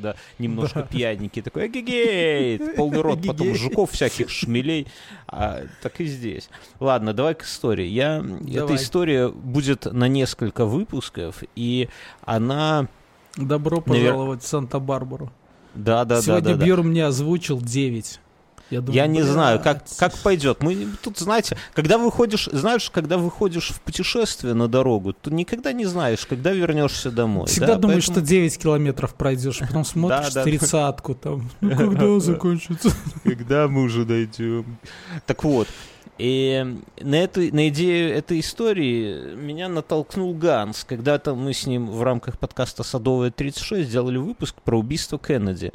когда немножко пьяненький, такой, эгегей, полный рот, потом жуков всяких, шмелей, а, так и здесь. Ладно, давай к истории. Я, эта история будет на несколько выпусков, и она... Добро пожаловать в Санта-Барбару. Да, да, Сегодня да. да, Бьер мне озвучил 9. Я, думаю, я не знаю, как, как пойдет. Мы тут, знаете, когда выходишь, знаешь, когда выходишь в путешествие на дорогу, ты никогда не знаешь, когда вернешься домой. Всегда да? думаешь, Поэтому... что 9 километров пройдешь, потом смотришь тридцатку там. Ну когда закончится? Когда мы уже дойдем? Так вот, и на, эту, на идею этой истории меня натолкнул Ганс. Когда-то мы с ним в рамках подкаста «Садовая 36» сделали выпуск про убийство Кеннеди.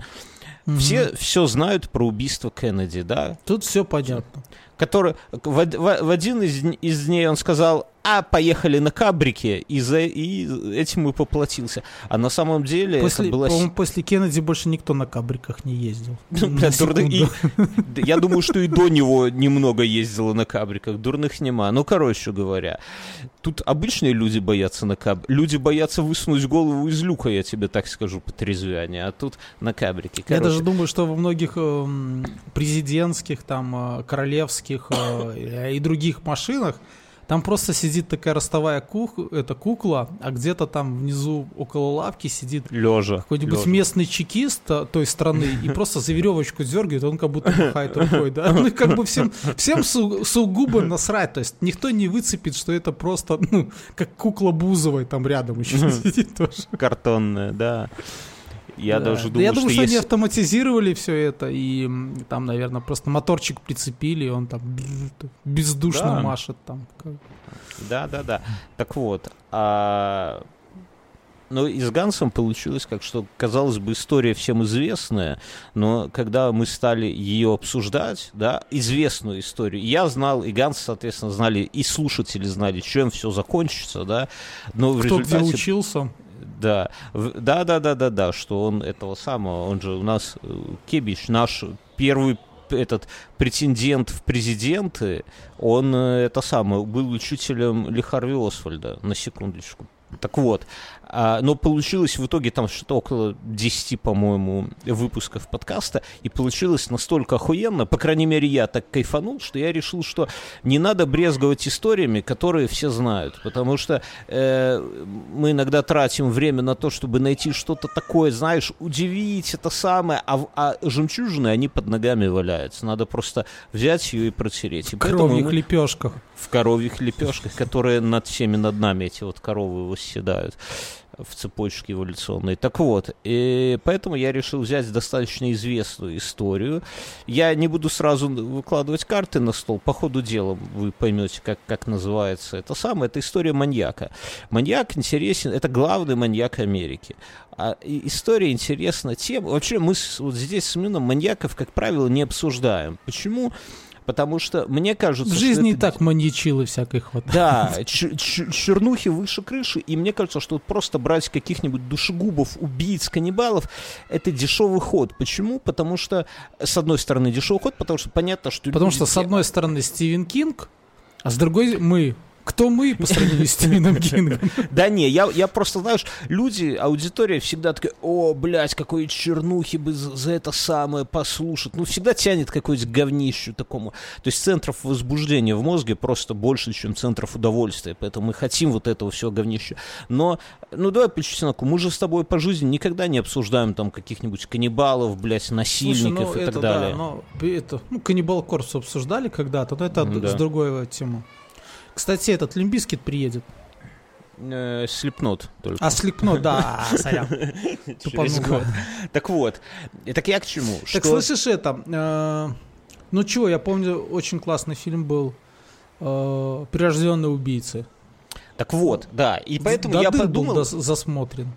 Угу. Все все знают про убийство Кеннеди, да? Тут все понятно. Который в, в, в один из, из дней он сказал: а поехали на кабрике, и, за, и этим и поплатился. А на самом деле после, это было... По-моему, после Кеннеди больше никто на кабриках не ездил. Я думаю, что и до него немного ездило на кабриках. Дурных нема. Ну, короче говоря, тут обычные люди боятся на каб... Люди боятся высунуть голову из люка, я тебе так скажу, по трезвяне, а тут на кабрике. Я даже думаю, что во многих эм, президентских, там, э, королевских э, и других машинах там просто сидит такая ростовая кух, это кукла, а где-то там внизу около лавки сидит лежа какой-нибудь лежа. местный чекист той страны и просто за веревочку дергает, он как будто махает рукой, да? Ну, как бы всем, всем су, сугубо насрать, то есть никто не выцепит, что это просто, ну, как кукла Бузовой там рядом еще сидит тоже. Картонная, да. Я да. даже думаю, Я думаю, что, что если... они автоматизировали все это, и там, наверное, просто моторчик прицепили, и он там бездушно да. машет там. Да, да, да. Так вот, а... Ну, и с Гансом получилось как, что, казалось бы, история всем известная, но когда мы стали ее обсуждать, да, известную историю, я знал, и Ганс, соответственно, знали, и слушатели знали, чем все закончится, да, но в Кто результате... где учился? Да, да, да, да, да, да, что он этого самого, он же у нас э, Кебич, наш первый этот претендент в президенты, он э, это самое был учителем Ли Харви Освальда, на секундочку. Так вот, а, но получилось в итоге там что-то около 10, по-моему, выпусков подкаста, и получилось настолько охуенно, по крайней мере, я так кайфанул, что я решил, что не надо брезговать историями, которые все знают, потому что э, мы иногда тратим время на то, чтобы найти что-то такое, знаешь, удивить это самое, а, а жемчужины, они под ногами валяются, надо просто взять ее и протереть. И в коровьих мы... лепешках. В коровьих лепешках, которые над всеми над нами, эти вот коровы восседают в цепочке эволюционной. Так вот, и поэтому я решил взять достаточно известную историю. Я не буду сразу выкладывать карты на стол. По ходу дела вы поймете, как, как называется это самое. Это история маньяка. Маньяк интересен, это главный маньяк Америки. А история интересна тем... Вообще мы вот здесь с Мином маньяков, как правило, не обсуждаем. Почему? Потому что мне кажется... В жизни и так маньячилы всякой хватает. Да, чернухи выше крыши, и мне кажется, что просто брать каких-нибудь душегубов, убийц, каннибалов, это дешевый ход. Почему? Потому что, с одной стороны, дешевый ход, потому что понятно, что... Потому что, с одной стороны, Стивен Кинг, а с другой мы, кто мы по сравнению с Стивеном Кингом? Да не, я, я просто, знаешь, люди, аудитория всегда такая, о, блядь, какой чернухи бы за, это самое послушать. Ну, всегда тянет какой-то говнищу такому. То есть центров возбуждения в мозге просто больше, чем центров удовольствия. Поэтому мы хотим вот этого всего говнища. Но, ну, давай по мы же с тобой по жизни никогда не обсуждаем там каких-нибудь каннибалов, блядь, насильников Слушай, ну, и это, так далее. Да, но это, ну, Cannibal Corpse обсуждали когда-то, но это да. с другой темы. Кстати, этот Limp Bizkit приедет. Э, Slipknot только. А, Slipknot, да, сорян. Так вот, так я к чему? Так слышишь это, э, ну чего, я помню, очень классный фильм был э, «Прирожденные убийцы». Так вот, да, и поэтому я подумал... засмотрен.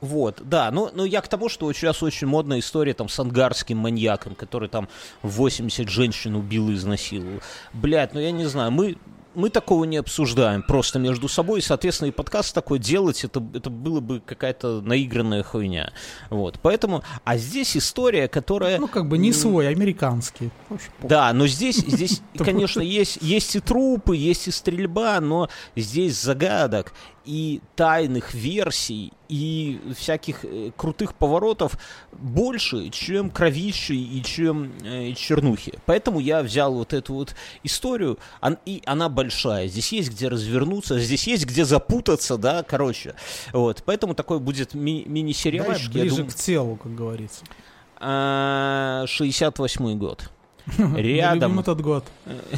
Вот, да, но, но я к тому, что сейчас очень модная история там с ангарским маньяком, который там 80 женщин убил и изнасиловал. Блядь, ну я не знаю, мы мы такого не обсуждаем просто между собой, и, соответственно, и подкаст такой делать, это, это было бы какая-то наигранная хуйня. Вот, поэтому, а здесь история, которая... Ну, как бы не свой, американский. Да, но здесь, здесь конечно, есть, есть и трупы, есть и стрельба, но здесь загадок и тайных версий и всяких э, крутых поворотов больше, чем кровищи и чем э, чернухи. Поэтому я взял вот эту вот историю, он, и она большая. Здесь есть где развернуться, здесь есть где запутаться, да, короче. Вот, поэтому такой будет ми- мини-сериальчик. Давай ближе к телу, как говорится. 68 год. Рядом. этот год.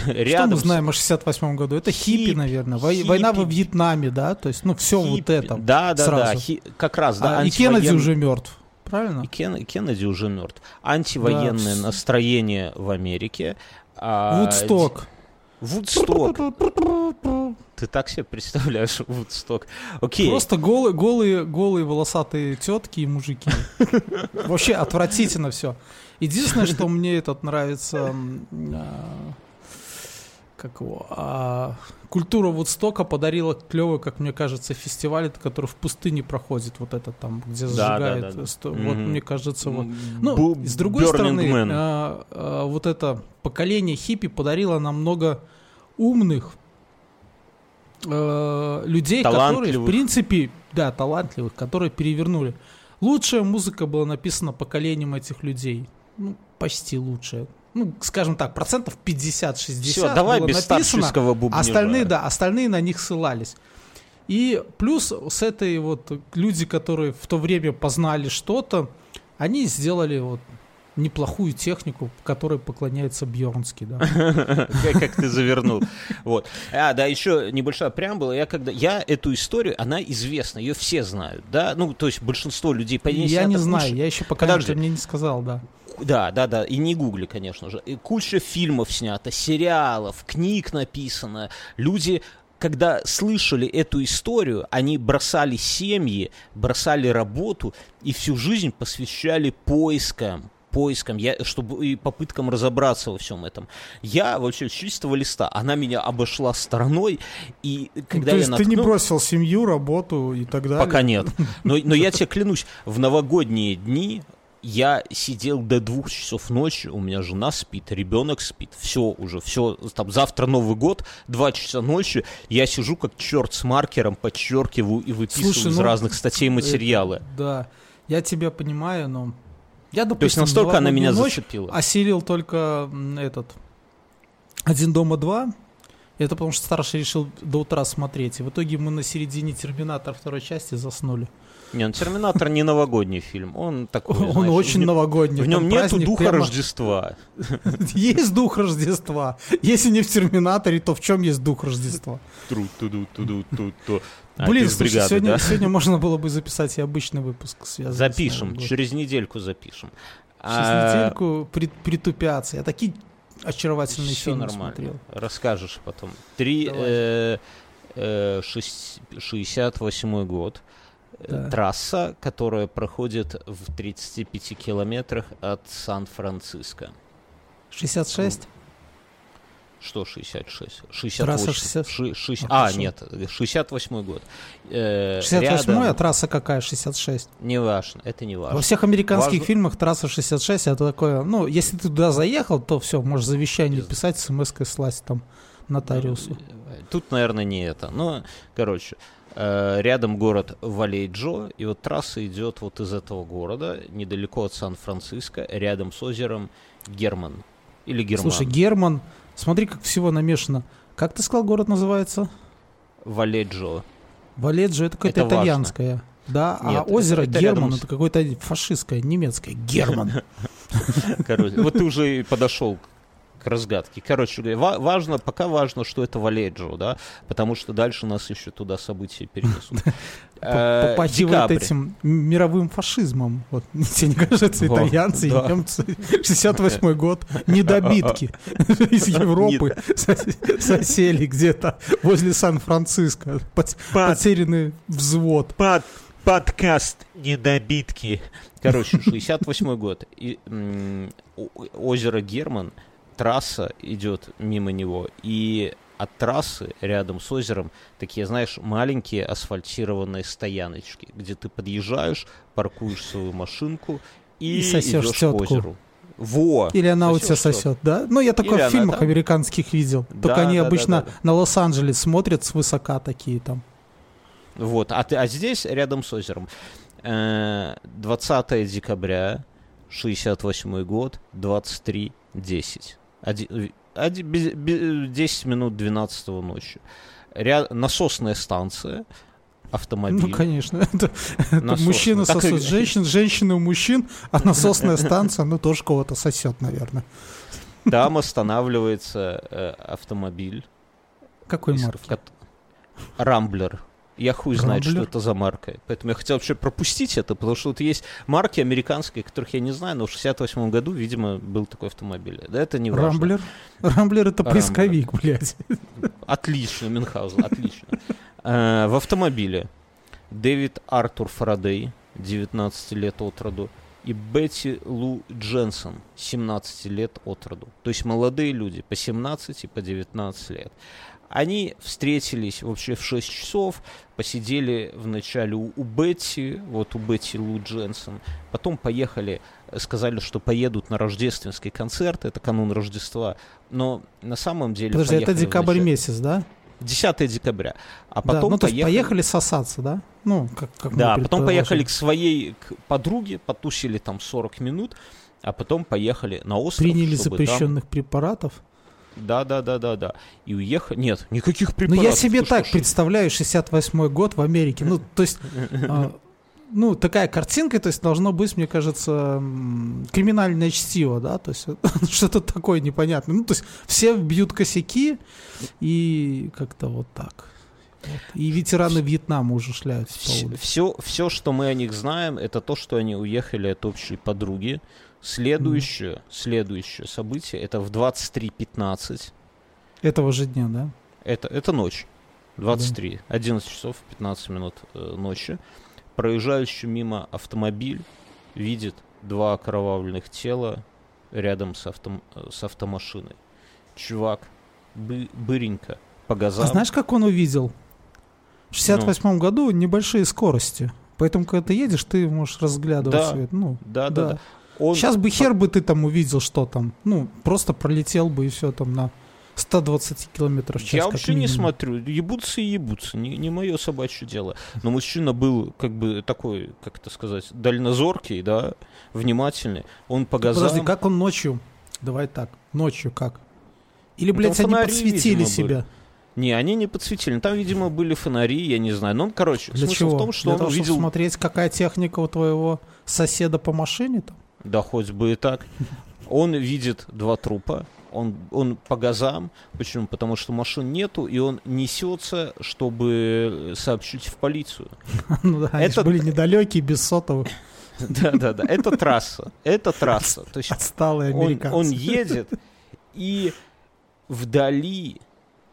Рядом. Что мы знаем о 68 году? Это хиппи, хиппи наверное. Хиппи. Война во Вьетнаме, да? То есть, ну, все хиппи. вот это. Да, да, сразу. да. Хи... Как раз, да. А, антивоен... И Кеннеди уже мертв. Правильно? И Кен... Кеннеди уже мертв. Антивоенное да. настроение в Америке. А... Вудсток. Вудсток. Ты так себе представляешь Вудсток? Окей. Просто голые, голые, голые волосатые тетки и мужики. Вообще отвратительно все. Единственное, что мне этот нравится, как его, а, культура Вудстока подарила клевый, как мне кажется, фестиваль, который в пустыне проходит, вот этот там, где зажигает. Да, да, да. Сто, mm-hmm. Вот мне кажется, вот. Ну, с другой стороны, а, а, вот это поколение хиппи подарило нам много умных э, людей, которые, в принципе, да, талантливых, которые перевернули. Лучшая музыка была написана поколением этих людей ну, почти лучшая. Ну, скажем так, процентов 50-60 Все, давай было без написано, бубнижа. остальные, да, остальные на них ссылались. И плюс с этой вот люди, которые в то время познали что-то, они сделали вот неплохую технику, которой поклоняется Бьернский, да. Как ты завернул. Вот. А, да, еще небольшая преамбула. Я когда я эту историю, она известна, ее все знают, да. Ну, то есть большинство людей. Я не знаю, я еще пока мне не сказал, да. Да, да, да, и не гугли, конечно же. И куча фильмов снято, сериалов, книг написано. Люди когда слышали эту историю, они бросали семьи, бросали работу и всю жизнь посвящали поискам, поискам, я, чтобы и попыткам разобраться во всем этом. Я вообще с чистого листа, она меня обошла стороной, и когда То я наткну... ты не бросил семью, работу и так далее? Пока нет. Но, но я тебе клянусь, в новогодние дни я сидел до двух часов ночи, у меня жена спит, ребенок спит, все уже, все, там завтра Новый год, два часа ночи, я сижу как черт с маркером, подчеркиваю и выписываю Слушай, из ну, разных статей э, материалы. Это, да, я тебя понимаю, но я, допустим, То есть настолько она меня зацепила. Осилил только этот один дома два. Это потому что старший решил до утра смотреть. И в итоге мы на середине Терминатор второй части заснули. Не, ну Терминатор не новогодний фильм. Он такой. Он знаешь, очень новогодний. В нем нету духа прямо... Рождества. Есть дух Рождества. Если не в Терминаторе, то в чем есть дух Рождества? Тру туду туду ту а, Блин, слушай, бригады, сегодня, да? сегодня можно было бы записать и обычный выпуск. Запишем, через недельку запишем. Через а... недельку при, притупятся. Я такие очаровательные Все фильмы нормально. смотрел. Расскажешь потом. Три, э, э, 68 год да. трасса, которая проходит в 35 километрах от Сан-Франциско. 66? Что 66? 68. Трасса 60... Ши, ши, а, а нет, 68 год. Э, 68 рядом... а трасса какая? 66? Не важно, это не важно. Во всех американских важно... фильмах трасса 66 это такое, ну, если ты туда заехал, то все, можешь завещание писать, смс-кой слать там нотариусу. Тут, наверное, не это. Но, короче, Э, рядом город Валейджо, и вот трасса идет вот из этого города, недалеко от Сан-Франциско, рядом с озером Герман. Или Герман. Слушай, Герман, смотри, как всего намешано. Как ты сказал, город называется? Валеджо. Валеджо это какое-то итальянское. Важно. Да, а Нет, а озеро это, это Герман с... это какое-то фашистское, немецкое. Герман. Короче, вот ты уже подошел к разгадке. Короче говоря, ва- важно, пока важно, что это Валеджо, да, потому что дальше нас еще туда события перенесут. Попахивает этим мировым фашизмом. Вот, тебе не кажется, итальянцы и немцы, 68 год, недобитки из Европы сосели где-то возле Сан-Франциско, потерянный взвод. Подкаст «Недобитки». Короче, 68 год. И, озеро Герман — трасса идет мимо него, и от трассы рядом с озером такие, знаешь, маленькие асфальтированные стояночки, где ты подъезжаешь, паркуешь свою машинку и, и идешь тетку. к озеру. Во! Или она сосет у тебя сосет, да? Ну, я такое в фильмах там... американских видел. Да, Только они да, обычно да, да, да. на Лос-Анджелес смотрят свысока такие там. Вот, а, ты, а здесь рядом с озером. Э, 20 декабря, 68 год, 23.10. Оди- оди- без- без- 10 минут 12 ночи. Ря- насосная станция, автомобиль. Ну, конечно. Это, это мужчины Так и- женщин, женщины у мужчин, а насосная станция, ну, тоже кого-то сосет, наверное. Там останавливается э, автомобиль. Какой марки? Рамблер. Я хуй знает, что это за марка. Поэтому я хотел вообще пропустить это, потому что вот есть марки американские, которых я не знаю, но в 68 году, видимо, был такой автомобиль. Да это не важно. Рамблер? Рамблер это поисковик, блядь. Отлично, Мюнхгаузен, отлично. Э, В автомобиле Дэвид Артур Фарадей, 19 лет от роду, и Бетти Лу Дженсон, 17 лет от роду. То есть молодые люди, по 17 и по 19 лет. Они встретились вообще в 6 часов, посидели вначале у, у Бетти, вот у Бетти Лу Дженсон, потом поехали, сказали, что поедут на рождественский концерт, это канун Рождества, но на самом деле... Подожди, это декабрь вначале- месяц, да? 10 декабря. А Да, потом ну, то есть поехали... поехали сосаться, да? Ну, как, как Да, потом поехали к своей к подруге, потусили там 40 минут, а потом поехали на остров. Приняли чтобы там- запрещенных препаратов. Да, да, да, да, да. И уехали. Нет, никаких Ну, препаратов. я себе так что? представляю 68-й год в Америке. Ну, то есть, а, ну, такая картинка, то есть, должно быть, мне кажется, криминальное чтиво, да, то есть, что-то такое непонятное. Ну, то есть, все бьют косяки, и как-то вот так. Вот. И ветераны Вьетнама уже шляются по улице. Все, все, что мы о них знаем, это то, что они уехали от общей подруги. Следующее, следующее событие, это в 23.15. Этого же дня, да? Это, это ночь. 23. 11 часов 15 минут э, ночи. Проезжающий мимо автомобиль видит два окровавленных тела рядом с, автом, э, с автомашиной. Чувак бы, быренько по газам. А знаешь, как он увидел? В 68 году небольшие скорости. Поэтому, когда ты едешь, ты можешь разглядывать Да. это. Ну, да, да, да. да. Он Сейчас бы хер бы ты там увидел, что там. Ну, просто пролетел бы и все там на 120 километров в час. Я вообще не минимум. смотрю. Ебутся и ебутся. Не, не мое собачье дело. Но мужчина был, как бы, такой, как это сказать, дальнозоркий, да, внимательный. Он по газам... Подожди, как он ночью? Давай так, ночью как? Или, Ну, блядь, там они фонари, подсветили видимо, себя? Не, они не подсветили. Там, видимо, были фонари, я не знаю. Ну, короче, Для смысл чего? в том, что Для он того, увидел... смотреть, какая техника у твоего соседа по машине там? Да хоть бы и так. Он видит два трупа. Он, он по газам. Почему? Потому что машин нету, и он несется, чтобы сообщить в полицию. Ну да, Это- были недалекие, без сотовых, Да-да-да. Это трасса. Это трасса. То есть отсталые он, американцы. он едет, и вдали,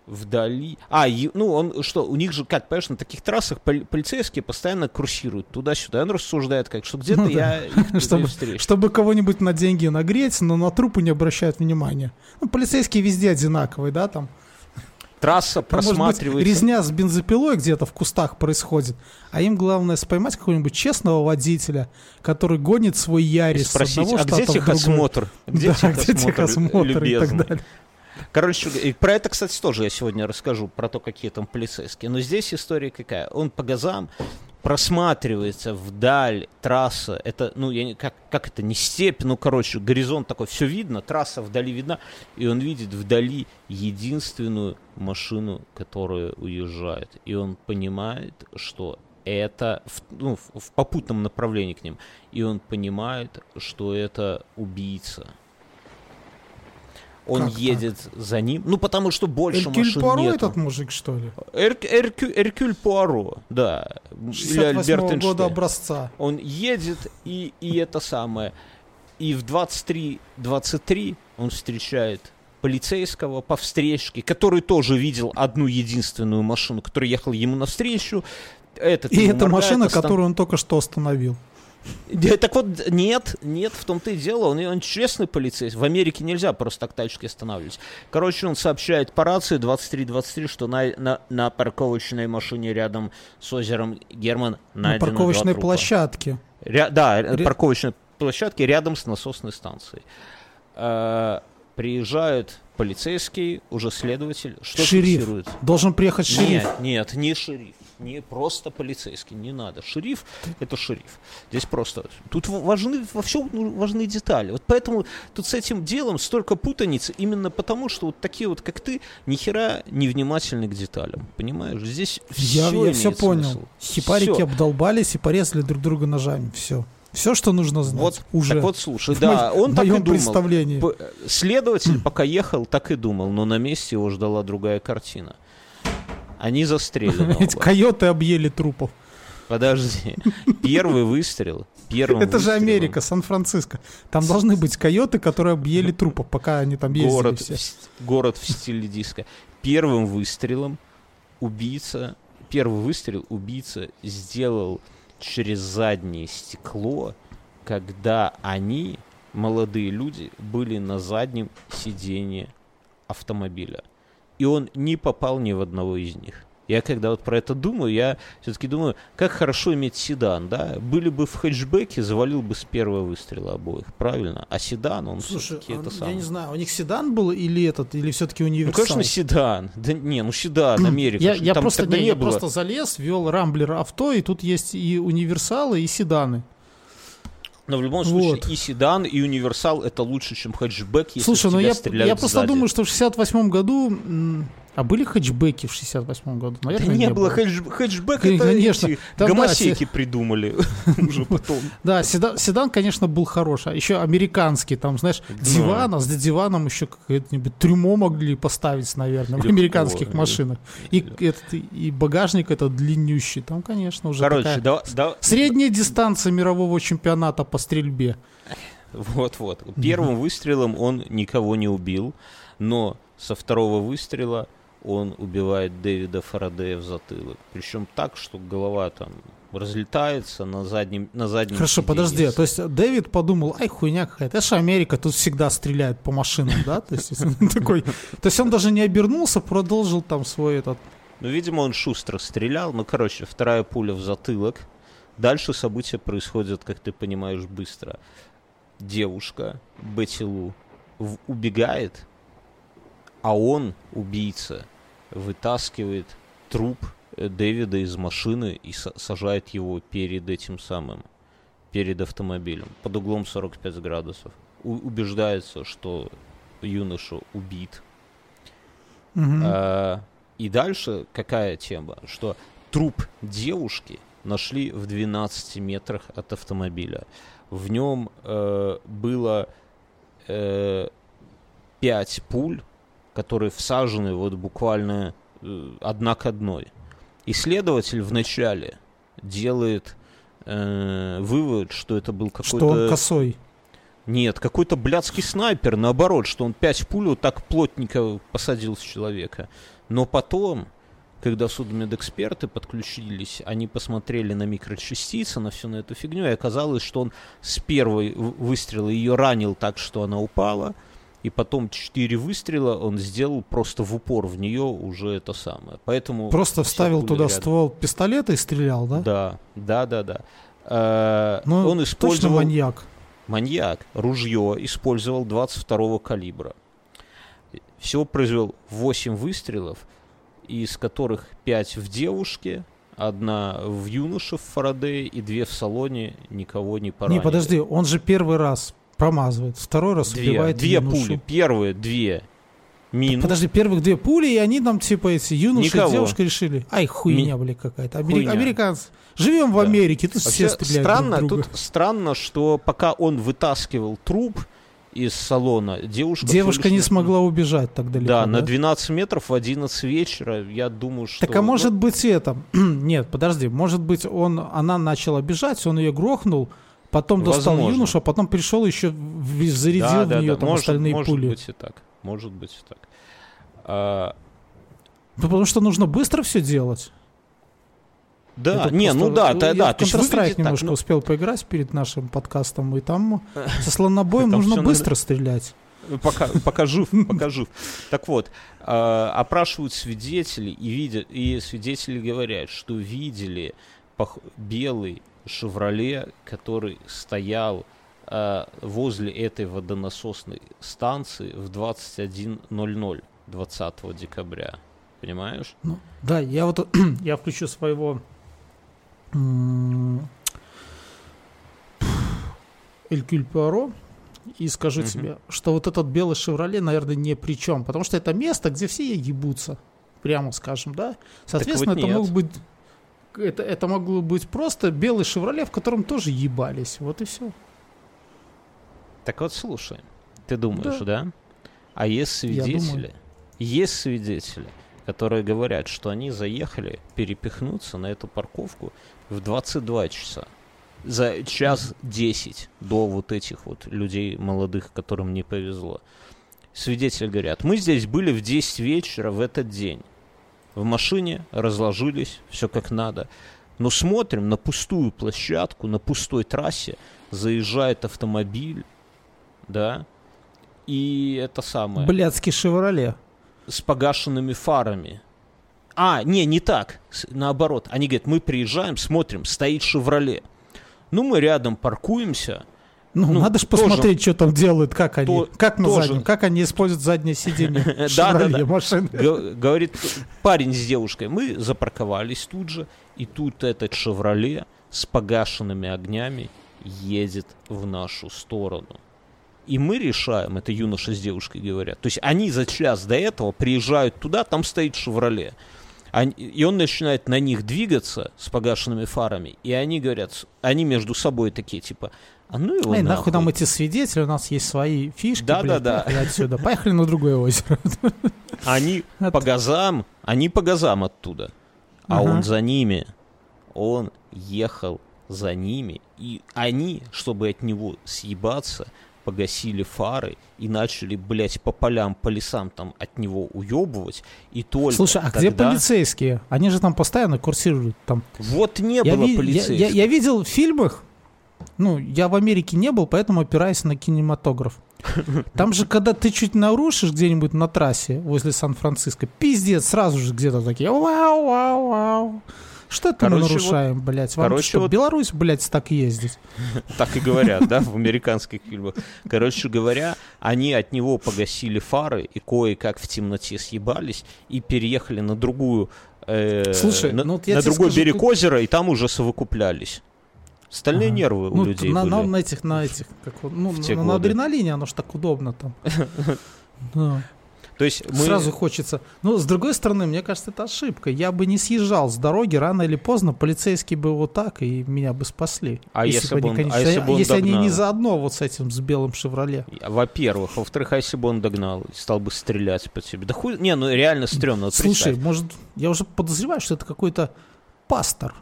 вдали... А, ну, он что, у них же, как, понимаешь, на таких трассах поли- полицейские постоянно курсируют туда-сюда. И Он рассуждает, как, что где-то Ну да. я их Чтобы- встречу. Чтобы кого-нибудь на деньги нагреть, но на трупы не обращают внимания. Ну, полицейские везде одинаковые, да, там. Трасса Там, может быть, просматривается... резня с бензопилой где-то в кустах происходит, а им главное споймать какого-нибудь честного водителя, который гонит свой и Ярис с спросить, а где техосмотр? Где Да, где техосмотр, техосмотр и так любезный? Короче, про это, кстати, тоже я сегодня расскажу, про то, какие там полицейские. Но здесь история какая? Он по газам просматривается вдаль трасса. Это, ну, я не, как, как это, не степь, ну, короче, горизонт такой, все видно, трасса вдали видна, и он видит вдали единственную машину, которая уезжает. И он понимает, что это в, ну, в попутном направлении к ним. И он понимает, что это убийца. Он Как так? едет за ним. Ну, потому что больше Эркюль машин Пуаро нету. этот мужик, что ли? Эрк- Эркю- Эркюль Пуаро, да. Или 68 Альберт года образца. Он едет, и, и это самое. И в 23.23 он встречает полицейского по встречке, который тоже видел одну единственную машину, которая ехала ему навстречу. Этот И это машина, остан- которую он только что остановил. Так вот, нет, нет, в том-то и дело, он, он честный полицейский. В Америке нельзя просто так тачки останавливать. Короче, он сообщает по рации 23-23, что на, на, на парковочной машине рядом с озером Герман На найдено парковочной два трупа. площадке. Ря- да, Ре- парковочной площадке рядом с насосной станцией. Э, приезжают полицейские, уже следователь. Что Шериф. фиксирует? Должен приехать шериф. Нет, нет, не шериф. Не просто полицейский, не надо. Шериф — это шериф. Здесь просто... Тут важны, во всем ну, важны детали. Вот поэтому тут с этим делом столько путаницы, именно потому, что вот такие вот, как ты, ни хера не внимательны к деталям. Понимаешь? Здесь я, все Я все понял. Смысл. Хипарики все. обдолбались и порезали друг друга ножами. Все. Все, что нужно знать. Вот, уже. Так вот, слушай, да, он так и думал. Следователь, пока ехал, так и думал, но на месте его ждала другая картина. Они застрелены. Эти койоты объели трупов. Подожди. Первый выстрел. Первым Это же Америка, Сан-Франциско. Там должны быть койоты, которые объели трупов, пока они там ездили Город, все. в, город в стиле диска. Первым выстрелом убийца, первый выстрел убийца сделал через заднее стекло, когда они, молодые люди, были на заднем сиденье автомобиля. И он не попал ни в одного из них. Я когда вот про это думаю, я все-таки думаю, как хорошо иметь седан, да? Были бы в хэтчбеке, завалил бы с первого выстрела обоих, правильно? А седан, он Слушай, все-таки это а, самое. я не знаю, у них седан был или этот, или все-таки Ну, универсал? конечно, седан. Да не, ну седан, Америка. Я, я просто, не, не я было. просто залез, ввел Рамблер авто, и тут есть и универсалы, и седаны. Но в любом Вот. случае и седан, и универсал это лучше, чем хэтчбэк, если Слушай, в ну тебя я, стреляют я просто сзади. думаю, что в 68 году... А были хэтчбеки в 68 году? Да Наверное, не, было хэтч- хэтчбэк, это Конечно. Там, да, гомосеки придумали уже потом. Да, седан, седан, конечно, был хороший. А еще американский, там, знаешь, диван, а с диваном еще какое-нибудь трюмо могли поставить, наверное, в американских машинах. И, этот, и багажник этот длиннющий. Там, конечно, уже Короче, да, да, средняя дистанция мирового чемпионата по стрельбе. вот-вот. Первым выстрелом он никого не убил, но со второго выстрела он убивает Дэвида Фарадея в затылок. Причем так, что голова там разлетается на заднем, на заднем Хорошо, сиденье. подожди. То есть Дэвид подумал, ай, хуйня какая-то. Это же Америка, тут всегда стреляют по машинам, да? То есть он такой... То есть он даже не обернулся, продолжил там свой этот... Ну, видимо, он шустро стрелял. Ну, короче, вторая пуля в затылок. Дальше события происходят, как ты понимаешь, быстро. Девушка, Бетти Лу, в- убегает, а он, убийца, вытаскивает труп э, Дэвида из машины и са- сажает его перед этим самым, перед автомобилем, под углом 45 градусов. У- убеждается, что юноша убит, Мгм. а, и дальше какая тема? Что труп девушки нашли в 12 метрах от автомобиля. В нем э, было э, 5 пуль, которые всажены вот буквально э, одна к одной. Исследователь вначале делает э, вывод, что это был какой-то... Что он косой. Нет, какой-то блядский снайпер, наоборот, что он пять пуль вот так плотненько посадил с человека. Но потом, когда судмедэксперты подключились, они посмотрели на микрочастицы, на всю на эту фигню, и оказалось, что он с первой выстрела ее ранил так, что она упала, и потом четыре выстрела он сделал просто в упор в нее уже это самое. Поэтому Просто вставил туда рядом. ствол пистолета и стрелял, да? Да, да, да, да. Э, Ну, он точно использовал маньяк. маньяк ружье использовал 22 калибра. Всего произвел 8 выстрелов, из которых 5 в девушке, одна в юноше в Фарадее и две в салоне, никого не поранили. Не, подожди, он же первый раз промазывает, второй раз Две, убивает две юношу. пули. Первые две минус. Подожди, первых две пули, и они там, типа, эти юноши Никого. и девушка решили, ай, хуйня, бля, какая-то. Амери- Хуйня. Американцы. Живем в Да. Америке, тут Вообще все стреляют странно, друг друга. тут странно, что пока он вытаскивал труп из салона, девушка... Девушка не смогла убежать так далеко. Да, на 12 метров в 11 вечера, я думаю, что... Так а может ну, быть это... Нет, подожди, может быть он, она начала бежать, он ее грохнул, потом достал Возможно. юношу, а потом пришел еще зарядил да, в да, нее да, там может, остальные может пули. быть и так, может быть и так. А, Ну, Потому что нужно быстро все делать. да, Это не, просто- ну да, да, я да, Counter-Strike выглядит так, немножко ну, успел поиграть перед нашим подкастом, и там со слонобоем нужно быстро стрелять. Пока, пока жив, пока жив. Так вот, а, опрашивают свидетелей, и, видят, и свидетели говорят, что видели пох- белый «Шевроле», который стоял а, возле этой водонасосной станции в 21.00 20 декабря. Понимаешь? Ну, да, я вот я включу своего Элькюль Пуаро и скажу угу. тебе, что вот этот белый «Шевроле», наверное, ни при чем, потому что это место, где все ебутся, прямо скажем, да? Соответственно, вот это мог быть это, это могло быть просто белый «Шевроле», в котором тоже ебались, вот и все. Так вот, слушай, ты думаешь, да? да? А есть свидетели, есть свидетели, которые говорят, что они заехали перепихнуться на эту парковку в 22 часа за час 10 до вот этих вот людей молодых, которым не повезло. Свидетели говорят, мы здесь были в 10 вечера в этот день. В машине разложились, все как надо. Но смотрим на пустую площадку, на пустой трассе, заезжает автомобиль, да, и это самое... Блядский «Шевроле». С погашенными фарами. А, не, не так, наоборот. Они говорят, мы приезжаем, смотрим, стоит «Шевроле». Ну, мы рядом паркуемся. Ну, ну надо же посмотреть, что там делают, как они, то, как на заднем, как они используют заднее сиденье да. машины. Говорит парень с девушкой, мы запарковались тут же, и тут этот «Шевроле» с погашенными огнями едет в нашу сторону. И мы решаем, это юноша с девушкой говорят, то есть они за час до этого приезжают туда, там стоит «Шевроле». Они, и он начинает на них двигаться с погашенными фарами, и они говорят, они между собой такие, типа, а ну его Эй, нахуй. нахуй нам эти свидетели, у нас есть свои фишки, да, блядь, да, да. отсюда. Поехали на другое озеро. Они по газам, они по газам оттуда. А ага. он за ними, он ехал за ними, и они, чтобы от него съебаться, погасили фары и начали, блядь, по полям, по лесам там от него уебывать, и только Слушай, а тогда... где полицейские? Они же там постоянно курсируют там. Вот не я было ви- полицейских. Я, я, я видел в фильмах, ну, я в Америке не был, поэтому опираюсь на кинематограф. Там же, когда ты чуть нарушишь где-нибудь на трассе возле Сан-Франциско, пиздец, сразу же где-то такие вау, вау, вау. Что это короче, мы нарушаем, вот, блядь? Вам короче, что, вот... Беларусь, блядь, так ездить? Так и говорят, да, в американских фильмах. Короче говоря, они от него погасили фары и кое-как в темноте съебались и переехали на другую э, Слушай, на, ну, на другой скажу, берег озера, и там уже совокуплялись. Стальные ага. нервы ну, у людей на, были. На, на этих, на этих, как, ну, на, на адреналине оно ж так удобно там. Да. То есть мы... Сразу хочется. Ну, с другой стороны, мне кажется, это ошибка. Я бы не съезжал с дороги, рано или поздно полицейские бы вот так, и меня бы спасли. А если, если бы он, конечно, а если, бы он если догнал? они не заодно вот с этим, с белым «Шевроле». Во-первых. Во-вторых, а если бы он догнал, стал бы стрелять по тебе? Да хуй... Не, ну реально стрёмно. Вот Слушай, представь. может, я уже подозреваю, что это какой-то пастор.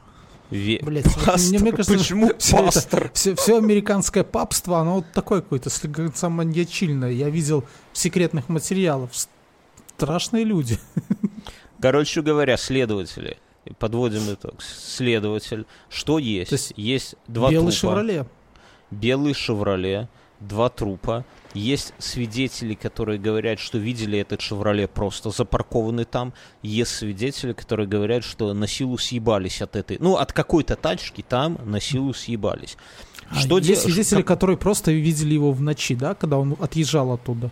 Ве... Блять, мне, мне кажется, Почему все пастор? Это, все, все американское папство, оно вот такое какое-то, слегка маньячильное. Я видел в секретных материалах страшные люди. Короче говоря, следователи, подводим итог, следователь, что есть? есть, есть два белый трупа. «Шевроле». Белый «Шевроле», два трупа. Есть свидетели, которые говорят, что видели этот «Шевроле» просто запаркованный там. Есть свидетели, которые говорят, что на силу съебались от этой... Ну, от какой-то тачки там на силу съебались. А что есть де... свидетели, как... которые просто видели его в ночи, да, когда он отъезжал оттуда?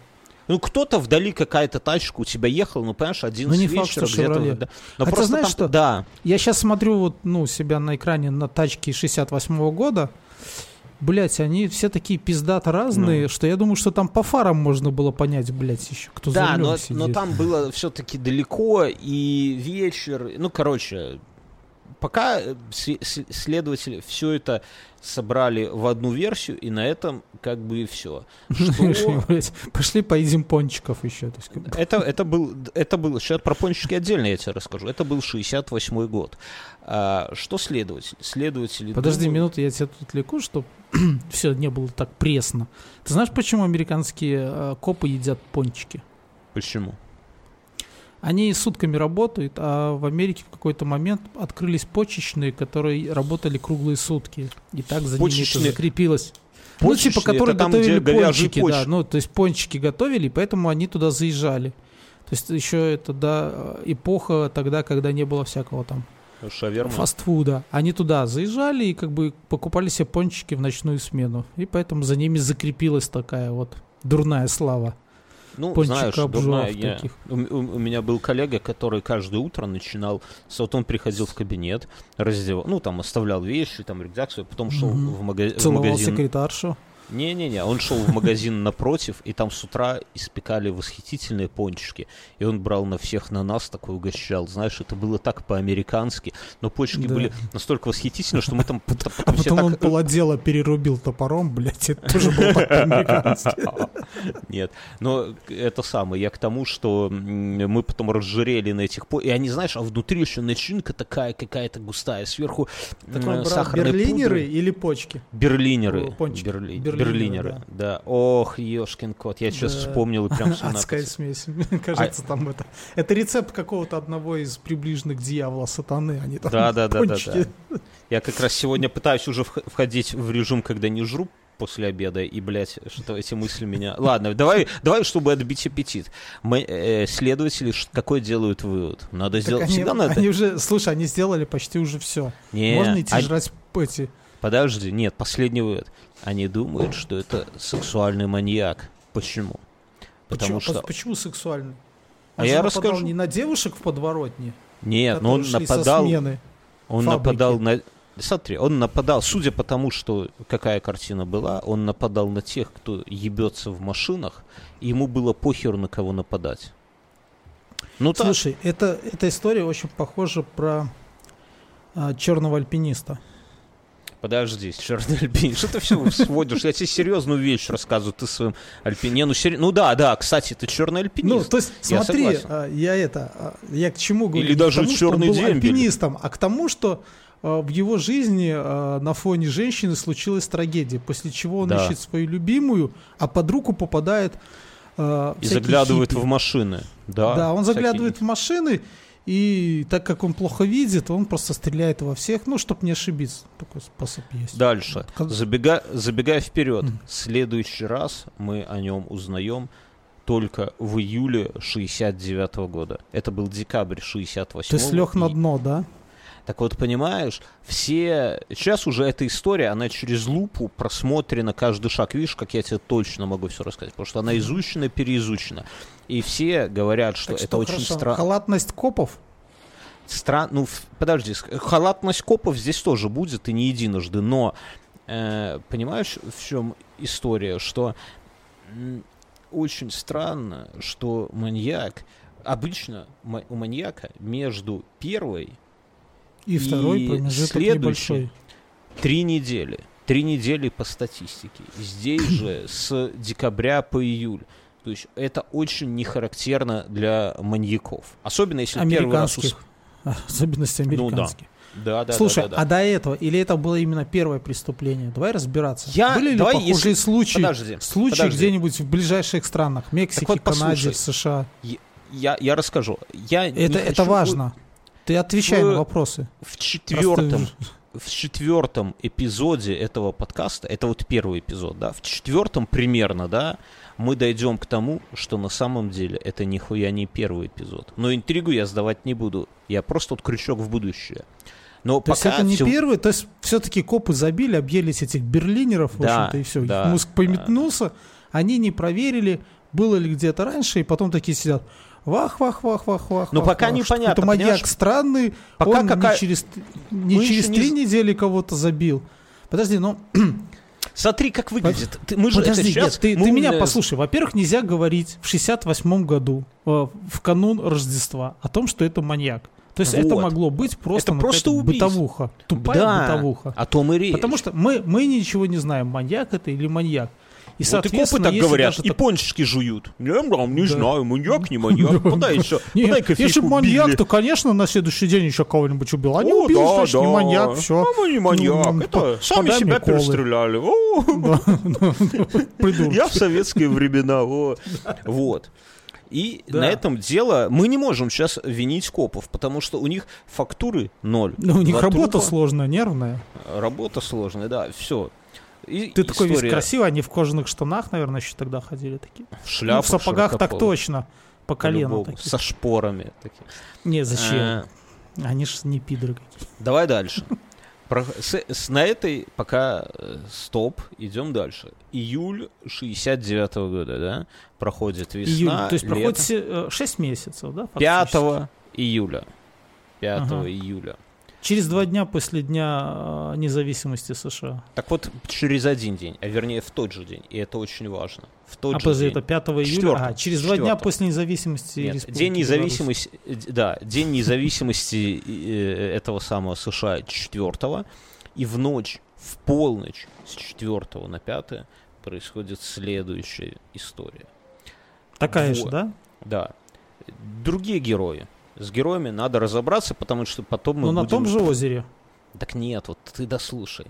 Ну, кто-то вдали какая-то тачка у тебя ехал, ну, понимаешь, один ну, не факт, что Шевроле. Да. Но Хотя знаешь там, что? Да. Я сейчас смотрю вот, ну, себя на экране на тачке 68-го года. Блять, они все такие пиздато разные, ну. что я думаю, что там по фарам можно было понять, блять, еще кто да, за но, сидит. но там было все-таки далеко и вечер, ну, короче, пока э, следователи все это собрали в одну версию, и на этом как бы и все. Что... Пошли поедим пончиков еще. То есть, как это, это, был, это был, сейчас про пончики отдельно я тебе расскажу, это был 68 год. А, что следователь? Следователи... Подожди думают... минуту, я тебя тут отвлеку, чтобы все не было так пресно. Ты знаешь, почему американские э, копы едят пончики? Почему? Они сутками работают, а в Америке в какой-то момент открылись почечные, которые работали круглые сутки. И так за почечные. ними это закрепилось. Почечные, ну, типа, которые там, готовили пончики, поч... да, ну, то есть пончики готовили, поэтому они туда заезжали. То есть еще это, да, эпоха тогда, когда не было всякого там Шаверма. фастфуда. Они туда заезжали и как бы покупали себе пончики в ночную смену. И поэтому за ними закрепилась такая вот дурная слава. Ну, знаешь, дурная я-. У, у- у меня был коллега, который каждое утро начинал, вот он приходил в кабинет, раздевал, ну, там, оставлял вещи, там, рюкзак свой, потом шел Мгм. в, мага- в Целовал магазин. секретаршу. Не-не-не, он шел в магазин напротив, и там с утра испекали восхитительные пончики. И он брал на всех на нас такой угощал. Знаешь, это было так по-американски, но пончики Да. были настолько восхитительны, что мы там потом, А потом все потом он так... полотела перерубил топором, блядь, это тоже было так по-американски. Нет, но это самое, я к тому, что мы потом разжирели на этих... по- И они, знаешь, а внутри еще начинка такая какая-то густая, сверху Так он брал берлинеры пудры. или почки? Берлинеры. Пончики. Берли- Берлинеры, Берлинеры, да. Ох, ешкин кот, я сейчас Да. вспомнил и прям слюна Адская смесь. Мне кажется, А там это... Это рецепт какого-то одного из приближенных дьявола сатаны. Они там Да, да, да, да, да. Я как раз сегодня пытаюсь уже вх- входить в режим, когда не жру после обеда, и, блядь, что эти мысли меня... Ладно, давай, давай, чтобы отбить аппетит. Мы, э, следователи какой делают вывод? Надо Так сделать... они, Всегда надо... они уже, слушай, они сделали почти уже все. Не, Можно идти они- жрать эти. Подожди, нет, последний вывод. Они думают, что это сексуальный маньяк. Почему? Потому почему, что... почему сексуальный? А Он же я расскажу. не на девушек в подворотне, Нет, но он нападал... Он фабрики. нападал на... Смотри, он нападал, судя по тому, что какая картина была, он нападал на тех, кто ебется в машинах, и ему было похер на кого нападать. Ну так, Слушай, это, эта история очень похожа про а, черного альпиниста. Подожди, черный альпин, что ты все сводишь? Я тебе серьезную вещь рассказываю, ты своим альпине. Ну, сери- ну да, да, кстати, ты черный альпинист. Ну, то есть, Я смотри, согласен. а, я это, а, я к чему говорю? Или даже тому, что он «Черный был дембель». альпинистом, а к тому, что а, в его жизни на фоне женщины случилась трагедия, после чего он Да. ищет свою любимую, а под руку попадает а, и заглядывает хиппи. в машины. Да, Да, он всякие- заглядывает в машины, и так как он плохо видит, он просто стреляет во всех, ну, чтобы не ошибиться. Такой способ есть. Дальше. Забега... Забегая вперед, Мгм. следующий раз мы о нем узнаем только в июле 69 года. Это был декабрь 68 То есть лег на дно, да? Так вот, понимаешь, все... Сейчас уже эта история, она через лупу просмотрена каждый шаг. Видишь, как я тебе точно могу все рассказать. Потому что она изучена, переизучена. И все говорят, что Так это что, очень хорошо, странно. халатность копов? Стран... Ну, подожди, халатность копов здесь тоже будет, и не единожды, но э, понимаешь, в чем история, что очень странно, что маньяк, обычно у маньяка между первой И, второй И промежуток небольшой. три недели, три недели по статистике, здесь же с декабря по июль. То есть это очень не характерно для маньяков. Особенно если первый раз... ус- Американских. Особенности Ну да. американских. Да, да, Слушай, да, да, да. а до этого, или это было именно первое преступление? Давай разбираться. Я- Были ли давай, похожие если- случаи, Подожди, случаи подожди. где-нибудь в ближайших странах? Мексике, вот Канаде, послушай. США. Я, я расскажу. Я Это, это хочу- важно. Ты отвечай в- на вопросы. В четвертом, Просто- в четвертом эпизоде этого подкаста, это вот первый эпизод, да, в четвертом примерно, да, мы дойдем к тому, что на самом деле это нихуя не первый эпизод. Но интригу я сдавать не буду. Я просто вот крючок в будущее. Но То есть пока это не всё- первый, то есть все-таки копы забили, объелись этих берлинеров, в Да, общем-то, и все. да, Их мозг да. пометнулся, они не проверили, было ли где-то раньше, и потом такие сидят. Вах, вах, вах, вах, вах. Но вах, пока вах, непонятно, какой-то маньяк странный, Пока он какая- не через, не Мы через не три з- недели кого-то забил. Подожди, ну Смотри, как выглядит. Ты- мы же подожди, это сейчас... нет, ты, мы ты меня послушай. Во-первых, нельзя говорить в 68 году, э, в канун Рождества, о том, что это маньяк. То есть это Вот. могло быть просто, Это ну, просто убийство. бытовуха. Тупая Да, бытовуха. О том и речь. Потому что мы, мы ничего не знаем, маньяк это или маньяк. И, Вот и копы так говорят, и так- пончики жуют. Вам не Да. знаю, маньяк, не маньяк. Подай еще, Не, подай если бы маньяк, то, конечно, на следующий день еще кого-нибудь убил. А не О, убил, да, значит, не маньяк, все. А мы не маньяк, Ну, это по- сами себя перестреляли. Я в советские времена. Вот. И Да. на этом дело мы не можем сейчас винить копов, потому что у них фактуры ноль. Ну, у них Два работа трупа. сложная, нервная. Работа сложная, да, все. И Ты такой весь история красивый, они в кожаных штанах, наверное, еще тогда ходили такие. в Ну, шляпах в сапогах так точно. По колено. Со шпорами. такие. Не, зачем? Э, Они ж не пидоры какие. Давай дальше. Про- с- с- на этой пока э, стоп, идем дальше. Июль 69 года, да? Проходит весна, Июль. То есть лето. проходит 6 месяцев, да? 5 фактически? июля. 5 Ага. июля. Через два дня после дня э, независимости США. Так вот, через один день, а вернее в тот же день, и это очень важно. В тот а же день. это 5 июля? Четвёртого. А, через два дня после независимости Нет, Республики день Беларусь. независимости, э, д- да, день независимости э, этого самого США 4 и в ночь, в полночь с 4 на 5 происходит следующая история. Такая же, да? Да. Другие герои. С героями надо разобраться, потому что потом мы Ну, на будем... том же озере. Так нет, вот ты дослушай.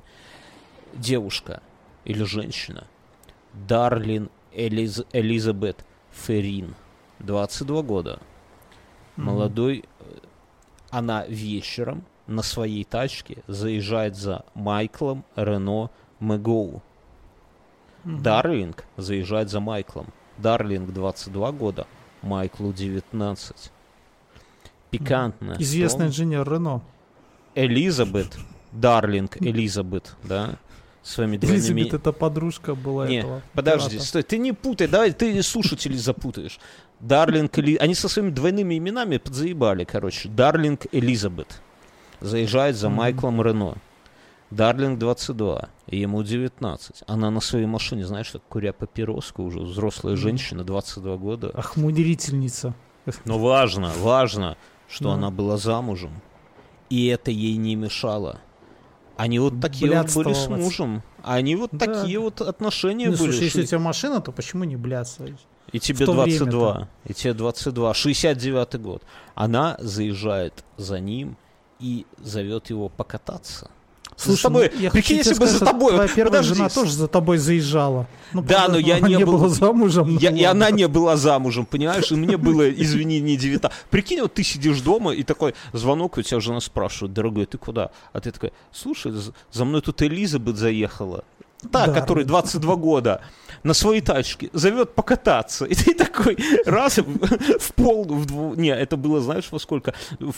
Девушка или женщина, Дарлин Элиз- Элизабет Феррин, 22 года, Мгм. молодой, э, она вечером на своей тачке заезжает за Майклом Рено Мэгоу. Мгм. Дарлинг заезжает за Майклом. Дарлинг 22 года, Майклу 19. Пикантно. Известный инженер Рено. Элизабет, Дарлинг Элизабет, да, своими двойными... Элизабет это подружка была Не, этого. Подожди, пирата. стой, ты не путай, давай, ты слушателей запутаешь. Дарлинг Эли... Они со своими двойными именами подзаебали, короче. Дарлинг Элизабет заезжает за. Майклом Рено. Дарлинг 22, и ему 19. Она на своей машине, знаешь, так куря папироску уже, взрослая женщина, 22 года. Охмурительница. Но важно, важно, что Да. она была замужем, и это ей не мешало. Они вот такие вот были с мужем. Они вот Да. такие вот отношения Ну, были. слушай, если у тебя машина, то почему не блядствовать? И тебе в то 22. время-то. И тебе 22. 69 год. Она заезжает за ним и зовет его покататься. Слушай, за тобой, ну, прикинь, если тебе бы за сказать, тобой... Твоя первая подожди, жена с- тоже за тобой заезжала. Ну, Да, правда, но я она не был- была замужем. ну Я- и ладно. она не была замужем, понимаешь? И мне было, извини, не 19. Прикинь, вот ты сидишь дома, и такой звонок, и у тебя жена спрашивает, дорогой, ты куда? А ты такой, слушай, за мной тут Элизабет заехала. Та, Да. которой 22 года, на своей тачке, зовет покататься. И ты такой раз в, пол, в дву- не, это было, знаешь, во сколько? В,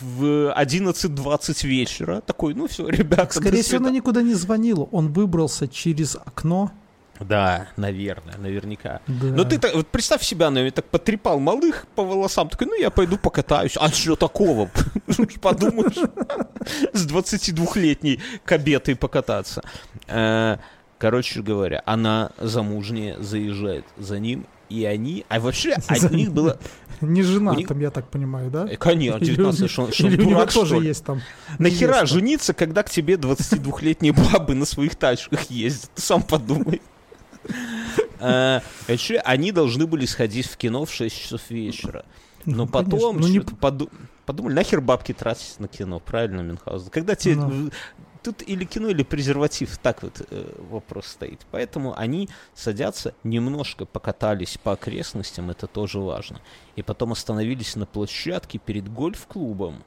в 11.20 вечера. Такой, ну все, ребята, Скорее всего, она никуда не звонила. Он выбрался через окно. Да, наверное, наверняка. Да. Ну ты так, вот представь себя, наверное, так потрепал малых по волосам, такой, ну я пойду покатаюсь. А что такого? Подумаешь, с 22-летней кабетой покататься. Э, Короче говоря, она замужняя заезжает за ним, и они, а вообще от них было, Не жена них- там, я так понимаю, да? э, конечно, Или у 19 них- что что или у него дурак, тоже ли? есть там. Нахера жениться, когда к тебе 22-летние бабы на своих тачках ездят? Ты сам подумай. Э, Они должны были сходить в кино в 6 часов вечера. Но Ну, потом. Ну, не поду- подумали, нахер бабки тратить на кино, правильно, Мюнхгаузен? Когда тебе... Ну. Тут или кино, или презерватив, так вот э, вопрос стоит. Поэтому они садятся, немножко покатались по окрестностям, это тоже важно. И потом остановились на площадке перед гольф-клубом,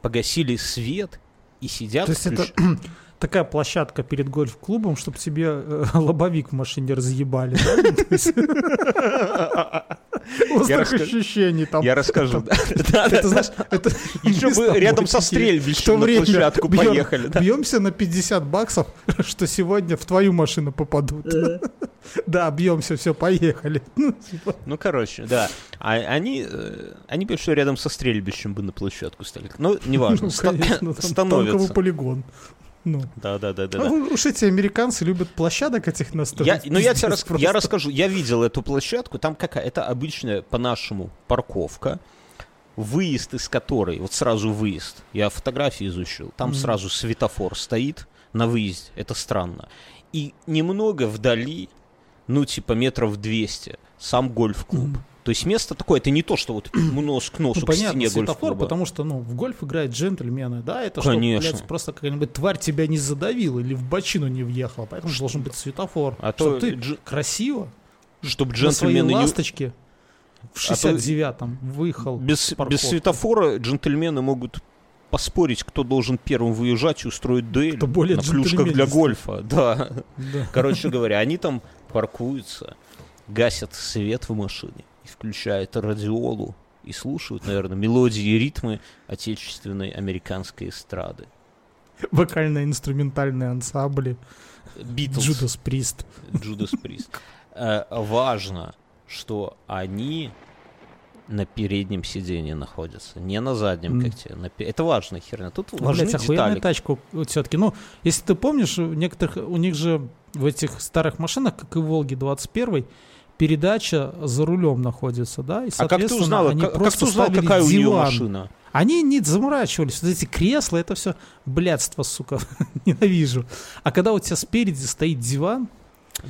погасили свет и сидят... То есть это такая площадка перед гольф-клубом, чтобы тебе э, лобовик в машине разъебали. Острых ощущений там. Я расскажу. Это, знаешь, это Еще бы рядом со стрельбищем на площадку поехали. Бьемся на 50 баксов, что сегодня в твою машину попадут. Да, бьемся, все, поехали. Ну, типа, Ну, короче, да. А они, э, они бы что рядом со стрельбищем бы на площадку стали. Ну, неважно. ну, конечно, полигон. Ну, Да, да, да, да. А да. у- уж эти американцы любят площадок этих настроить. Я, ну, я тебе рас- просто. я расскажу. Я видел эту площадку. Там какая? Это обычная, по-нашему, парковка. Выезд из которой, вот сразу выезд, я фотографии изучил, там Мгм. сразу светофор стоит на выезде, это странно. И немного вдали, ну, типа метров 200, сам гольф-клуб. Мгм. То есть место такое, это не то, что вот нос к носу Ну, к понятно, стене светофор, потому что, ну, в гольф играют джентльмены, да, это Конечно. чтобы, блядь, просто какая-нибудь тварь тебя не задавила или в бочину не въехала, поэтому должен быть светофор. А то Чтоб ты дж- красиво Чтобы на своей джентльмены не... ласточке в А то 69-м выехал. Без, без светофора джентльмены могут поспорить, кто должен первым выезжать и устроить дуэль Кто более на клюшках для гольфа. Да. Да. Короче говоря, они там паркуются, гасят свет в машине и включают радиолу и слушают, наверное, мелодии и ритмы отечественной американской эстрады. Вокально-инструментальные ансамбли. Битлз. Джудас Прист. Джудас Прист. Важно, что они на переднем сиденье находятся, не на заднем, Mm. как тебе. на Это важная херня. Тут Ну, важны блядь, охуенная тачка вот все-таки. Ну, если ты помнишь, у некоторых, у них же в этих старых машинах, как и в Волге 21 передача за рулем находится, да? И, А как ты узнала, они как, как ты узнал, какая у нее диван. машина? Они не заморачивались. Вот эти кресла, это все блядство, сука, ненавижу. А когда у тебя спереди стоит диван,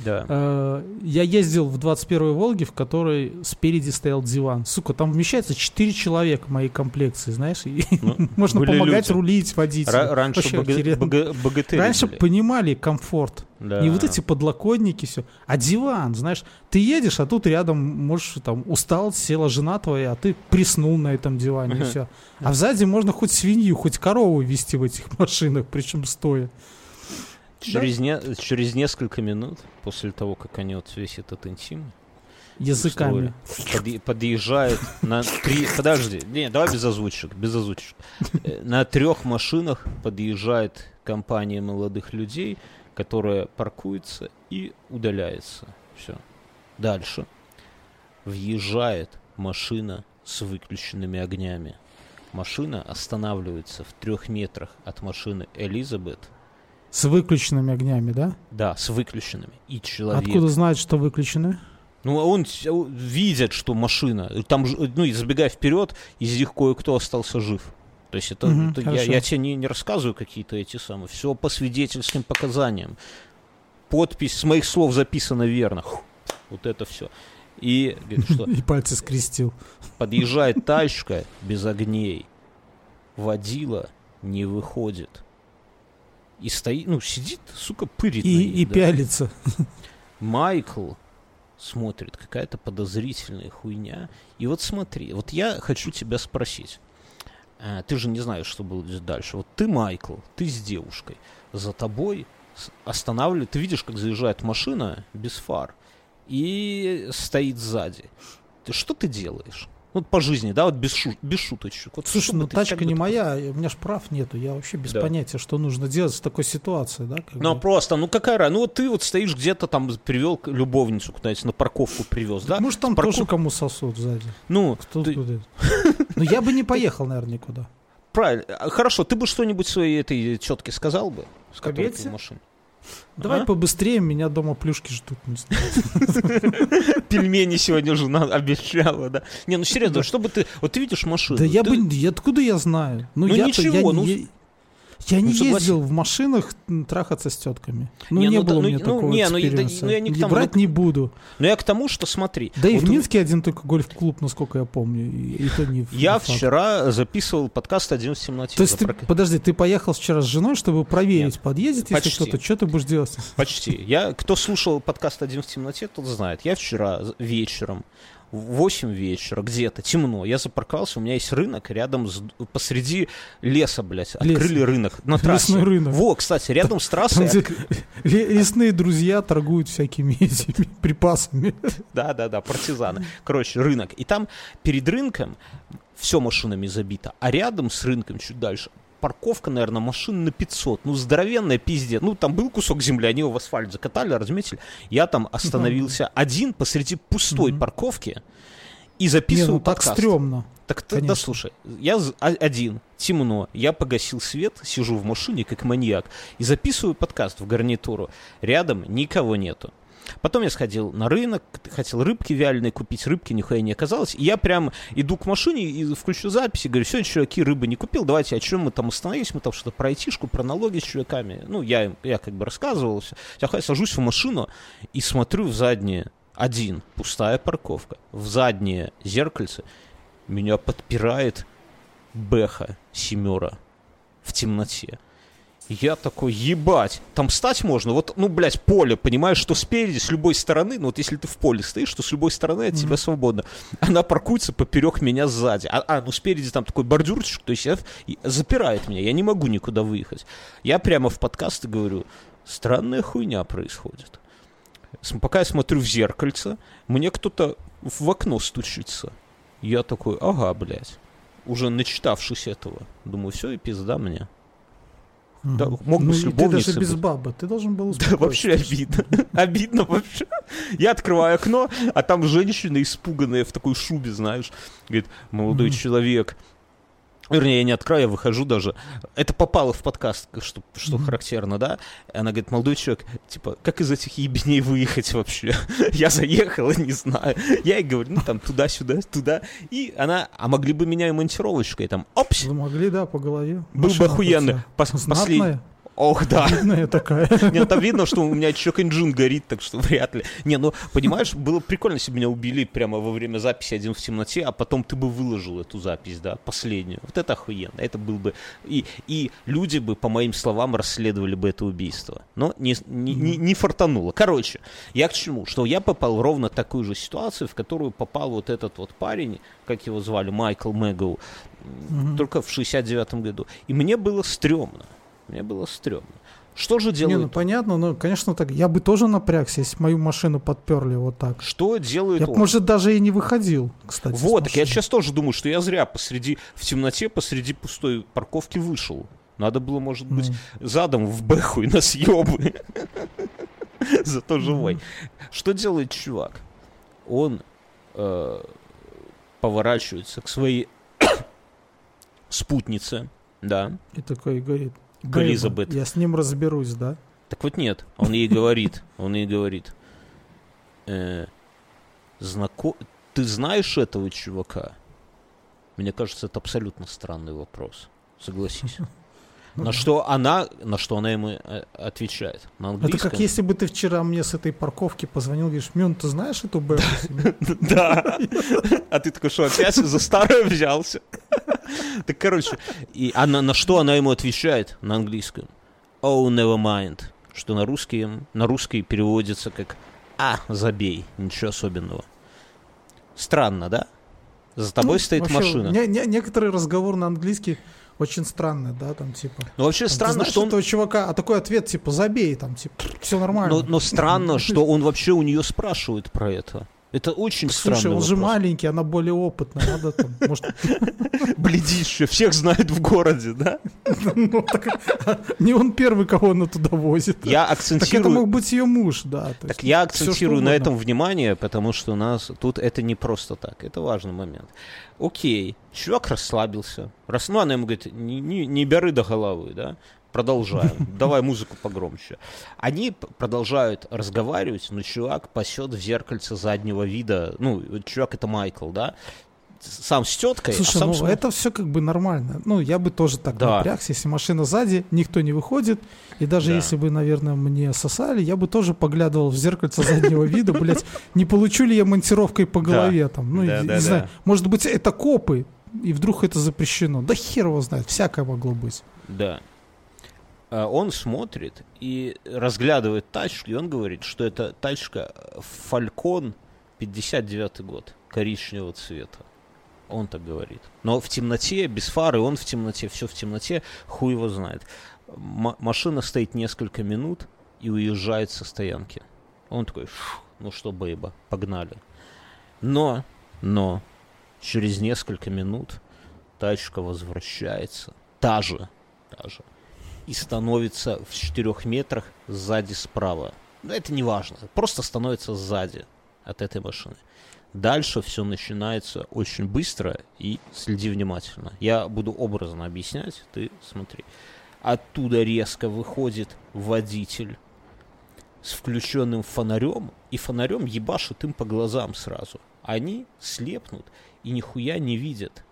Да. э, я ездил в 21-й Волге, в которой спереди стоял диван. Сука, там вмещается 4 человека моей комплекции, знаешь, Ну, можно помогать люди. рулить, водить. Ра- раньше Вообще бога- богатыри Раньше были. понимали комфорт. Да. Не вот эти подлокотники, все. А диван, знаешь, ты едешь, а тут рядом, можешь, там, устал, села жена твоя, а ты приснул на этом диване, и все. А сзади можно хоть свинью, хоть корову вести в этих машинах, причем стоя. Через, не- через несколько минут после того, как они вот весь этот интим Языками. подъe- подъезжают на три... Подожди, не, давай без озвучек, без озвучек. Э, На трех машинах подъезжает компания молодых людей, которая паркуется и удаляется. Все. Дальше. Въезжает машина с выключенными огнями. Машина останавливается в трех метрах от машины Элизабет. С выключенными огнями, да? Да, с выключенными. И человек. Откуда знают, что выключены? Ну, а он видит, что машина. Там, ну, и забегая вперед, из них кое-кто остался жив. То есть это, Мгм, это я, я тебе не, не рассказываю какие-то эти самые. Все по свидетельским показаниям. Подпись с моих слов записана верно. Фу, Вот это все. И говорит, что И пальцы скрестил. подъезжает тачка без огней. Водила не выходит. И стоит, ну, сидит, сука, пырит. И, них, и да. пялится. Майкл смотрит, какая-то подозрительная хуйня. И вот смотри, вот я хочу тебя спросить. А, ты же не знаешь, что будет дальше. Вот ты, Майкл, ты с девушкой. За тобой останавливает, ты видишь, как заезжает машина без фар и стоит сзади. Ты что ты делаешь? Вот по жизни, да, вот без, шу- без шуточек. Вот Слушай, ну как тачка бы не моя, у меня ж прав нету, я вообще без Да. понятия, что нужно делать в такой ситуации, да? Ну бы. просто, ну какая разница? Ну вот ты вот стоишь где-то там, привел любовницу куда-нибудь на парковку привез, да? Может, там парков- тоже кому сосут сзади. Ну, Кто ты- куда? Ну, я бы не поехал, наверное, никуда. Правильно. А, Хорошо, ты бы что-нибудь своей этой тетке сказал бы? С которой ты Кобельце? Давай А? побыстрее, меня дома плюшки ждут. Пельмени сегодня жена обещала, да. Не, ну серьезно, что бы ты... Вот ты видишь машину. Да я бы... Откуда я знаю? Ну, я-то- ничего, ну, Я не ну, согласен. ездил в машинах трахаться с тетками. Ну, Не, не, ну, было да, у ну, меня ну, такого не, ну, и- да, ну, я не к И тому, брать ну, не буду. Но я к тому, что смотри. Да и вот в Минске один только гольф-клуб, насколько я помню. И, и то не Я не вчера записывал подкаст «Один в темноте». То есть ты, подожди, ты поехал вчера с женой, чтобы проверить, Нет, подъедет, если почти. кто-то, что ты будешь делать? Почти. Я, кто слушал подкаст «Один в темноте», тот знает. Я вчера вечером, в 8 вечера, где-то, темно, я запарковался, у меня есть рынок рядом, с, посреди леса, блядь, Лес. открыли рынок на трассе. Лесной рынок. Во, кстати, рядом с трассой... Там, ле- лесные друзья торгуют всякими этими припасами. Да, да, да, партизаны. Короче, рынок. И там перед рынком все машинами забито, а рядом с рынком чуть дальше парковка, наверное, машин на 500. Ну, здоровенная пиздец. Ну, там был кусок земли, они его в асфальт закатали, разметили. Я там остановился один посреди пустой Мгм. парковки и Не, записывал ну так подкаст. стрёмно. Так ты, да слушай, я один, темно, я погасил свет, сижу в машине как маньяк и записываю подкаст в гарнитуру. Рядом никого нету. Потом я сходил на рынок, хотел рыбки вяленые купить, рыбки нихуя не оказалось. И я прям иду к машине и включу запись и говорю, все, чуваки, рыбы не купил, давайте, о чем мы там остановились, мы там что-то про айтишку, про налоги с чуваками. Ну, я, я как бы рассказывал все. Я сажусь в машину и смотрю в заднее, один, пустая парковка, в заднее зеркальце меня подпирает Бэха семера в темноте. Я такой, ебать, там стать можно, вот, ну, блядь, поле, понимаешь, что спереди, с любой стороны, ну, вот если ты в поле стоишь, то с любой стороны от тебя свободно. Она паркуется поперек меня сзади. А, а, ну, спереди там такой бордюрчик, то есть я, запирает меня, я не могу никуда выехать. Я прямо в подкасты говорю, странная хуйня происходит. Пока я смотрю в зеркальце, мне кто-то в окно стучится. Я такой, ага, блядь. Уже начитавшись этого. Думаю, все, и пизда мне. Да, мог бы ну, с и ты любовницей даже без бабы, ты должен был Да, вообще обидно. Обидно вообще. Я открываю окно, а там женщина испуганная в такой шубе, знаешь. Говорит, молодой человек. Вернее, я не открою, я выхожу даже. Это попало в подкаст, что, что Мгм. характерно, да? И она говорит, молодой человек, типа, как из этих ебней выехать вообще? я заехал, и не знаю. Я ей говорю, ну там туда-сюда, туда. И она, а могли бы меня и монтировочкой там, опс, Вы могли, да, по голове. был бы вся Пос- послед- Ох, да. видная такая. Нет, там видно, что у меня чок-инжин горит, так что вряд ли. Не, ну, понимаешь, было прикольно, если бы меня убили прямо во время записи один в темноте, а потом ты бы выложил эту запись, да, последнюю. Вот это охуенно. Это был бы... И, и люди бы, по моим словам, расследовали бы это убийство. Но не, не, не, не фартануло. Короче, я к чему? Что я попал в ровно такую же ситуацию, в которую попал вот этот вот парень, как его звали, Майкл Мэгоу, Мгм. только в 69 году. И мне было стрёмно. Мне было стрёмно. Что же Не, делают ну понятно, но, конечно, так. Я бы тоже напрягся, если мою машину подперли вот так. Что делает Я, он? может, даже и не выходил, кстати. вот, так я сейчас тоже думаю, что я зря посреди, в темноте посреди пустой парковки вышел. Надо было, может быть, Ну. задом в бэху и на съебы. Зато живой. Что делает чувак? Он э, поворачивается к своей спутнице, да. И такой говорит, К «Бэйба, Элизабет. я с ним разберусь, да? Так вот нет, он ей говорит, он ей говорит, э, знако... ты знаешь этого чувака? Мне кажется, это абсолютно странный вопрос. Согласись. На что она, на что она ему э, отвечает? На Это английском. как если бы ты вчера мне с этой парковки позвонил, говоришь, Мюн, ты знаешь эту себе?» Да. А ты такой, что опять за старое взялся? Так, короче, и она, на что она ему отвечает на английском? Oh, never mind. Что на русский, на русский переводится как «А, забей, ничего особенного». Странно, да? За тобой Ну, стоит вообще, машина. не- не- некоторый разговор на английский очень странный, да, там типа. Но вообще там, странно, знаешь что он... этого чувака, а такой ответ типа забей, там типа все нормально. Но, но странно, что он вообще у нее спрашивает про это. Это очень Слушай, странный он же вопрос. маленький, она более опытная, надо там, может, Бледище, всех знает в городе, да? ну, так, не он первый, кого она туда возит. Я Так это акцентирую... мог быть ее муж, да. Так я акцентирую на угодно. этом внимание, потому что у нас тут это не просто так. Это важный момент. Окей, чувак расслабился. Рас... Ну, она ему говорит, не, не, не бери до головы, да? Продолжаем. Давай музыку погромче. Они продолжают разговаривать, но чувак пасет в зеркальце заднего вида. Ну, чувак это Майкл, да? Сам с теткой, а Слушай, сам ну с- это все как бы нормально. Ну, я бы тоже так Да. напрягся, если машина сзади, никто не выходит. И даже Да. если бы, наверное, мне сосали, я бы тоже поглядывал в зеркальце заднего вида, блядь, не получу ли я монтировкой по голове там. Ну, не знаю, может быть, это копы, и вдруг это запрещено. Да хер его знает, всякое могло быть. Да. А Он смотрит и разглядывает тачку, и он говорит, что это тачка Falcon 59 год, коричневого цвета. Он так говорит. Но в темноте, без фары, он в темноте, все в темноте, хуй его знает. М- машина стоит несколько минут и уезжает со стоянки. Он такой, «Фу, ну что, бейба, погнали. Но, но, через несколько минут тачка возвращается, та же, та же, и становится в четырех метрах сзади справа. Но это не важно, просто становится сзади от этой машины. Дальше все начинается очень быстро и следи внимательно. Я буду образно объяснять, ты смотри. Оттуда резко выходит водитель с включенным фонарем, и фонарем ебашит им по глазам сразу. Они слепнут и нихуя не видят.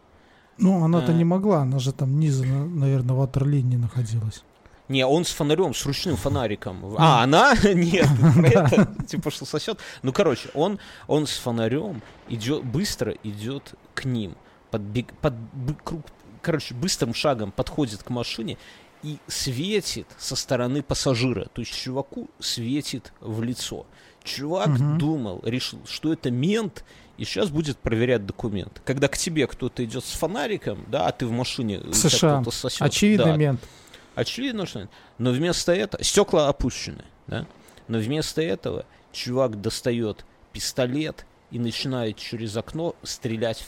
Ну, она-то А. не могла, она же там низу, на- наверное, ватерлинии находилась. Не, он с фонарем, с ручным фонариком. А, она? Нет, это, типа, что сосет. Ну, короче, он, он с фонарем идет, быстро идет к ним. Под, бы- круг, короче, быстрым шагом подходит к машине и светит со стороны пассажира. То есть чуваку светит в лицо. Чувак Мгм. думал, решил, что это мент, и сейчас будет проверять документ. Когда к тебе кто-то идет с фонариком, да, а ты в машине, у тебя США. сосет. Очевидный да, мент. Очевидно, что... Но вместо этого... Стекла опущены, да? Но вместо этого чувак достает пистолет и начинает через окно стрелять,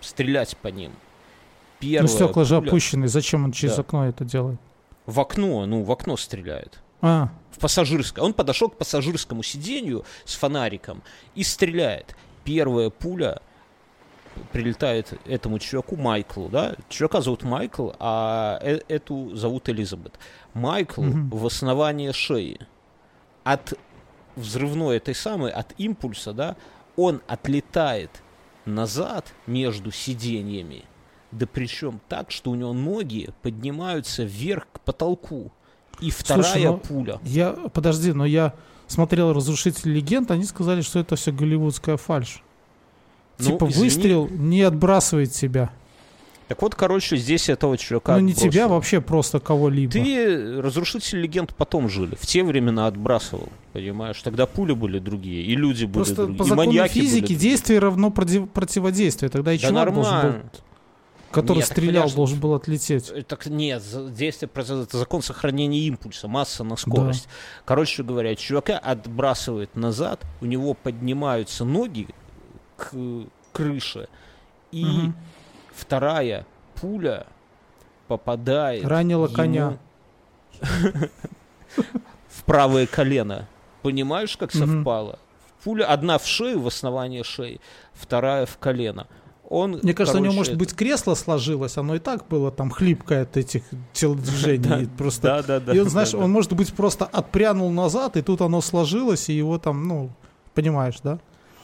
в- стрелять по ним. Первая Ну, стекла же пуля- опущены, зачем он через Да. окно это делает? В окно, ну, в окно стреляет. А, В пассажирское. Он подошел к пассажирскому сиденью с фонариком и стреляет. Первая пуля прилетает этому чуваку Майклу, да? Чувака зовут Майкл, а э- эту зовут Элизабет. Майкл Мгм. в основание шеи. От взрывной этой самой, от импульса, да, он отлетает назад между сиденьями, да причем так, что у него ноги поднимаются вверх к потолку. И вторая Слушай, ну, пуля. я, подожди, но я смотрел «Разрушитель легенд», они сказали, что это все голливудская фальшь. Ну, типа извини. выстрел не отбрасывает тебя. Так вот, короче, здесь этого чувака ну не отбросило. тебя, вообще просто кого-либо. Ты разрушитель легенд потом жили. В те времена отбрасывал. Понимаешь? Тогда пули были другие, и люди были Просто другие, по и закону были физики другие. действие равно против- противодействие. Тогда и Да чувак должен нормально. был, который Нет, так стрелял, понимаешь, должен был отлететь. Э, Так нет, произойдет. Это закон сохранения импульса, масса на скорость. Короче говоря, чувака отбрасывает назад, у него поднимаются ноги к крыше, и Мгм. вторая пуля попадает Ранила ему коня. в правое колено. Понимаешь, как совпало? Пуля одна в шею, в основание шеи, вторая в колено. Он, Мне кажется, у него, короче, может это- быть, кресло сложилось, оно и так было там хлипкое от этих телодвижений. Просто... Да, да, да. И он, знаешь, он, может быть, просто отпрянул назад, и тут оно сложилось, и его там, ну, понимаешь, да?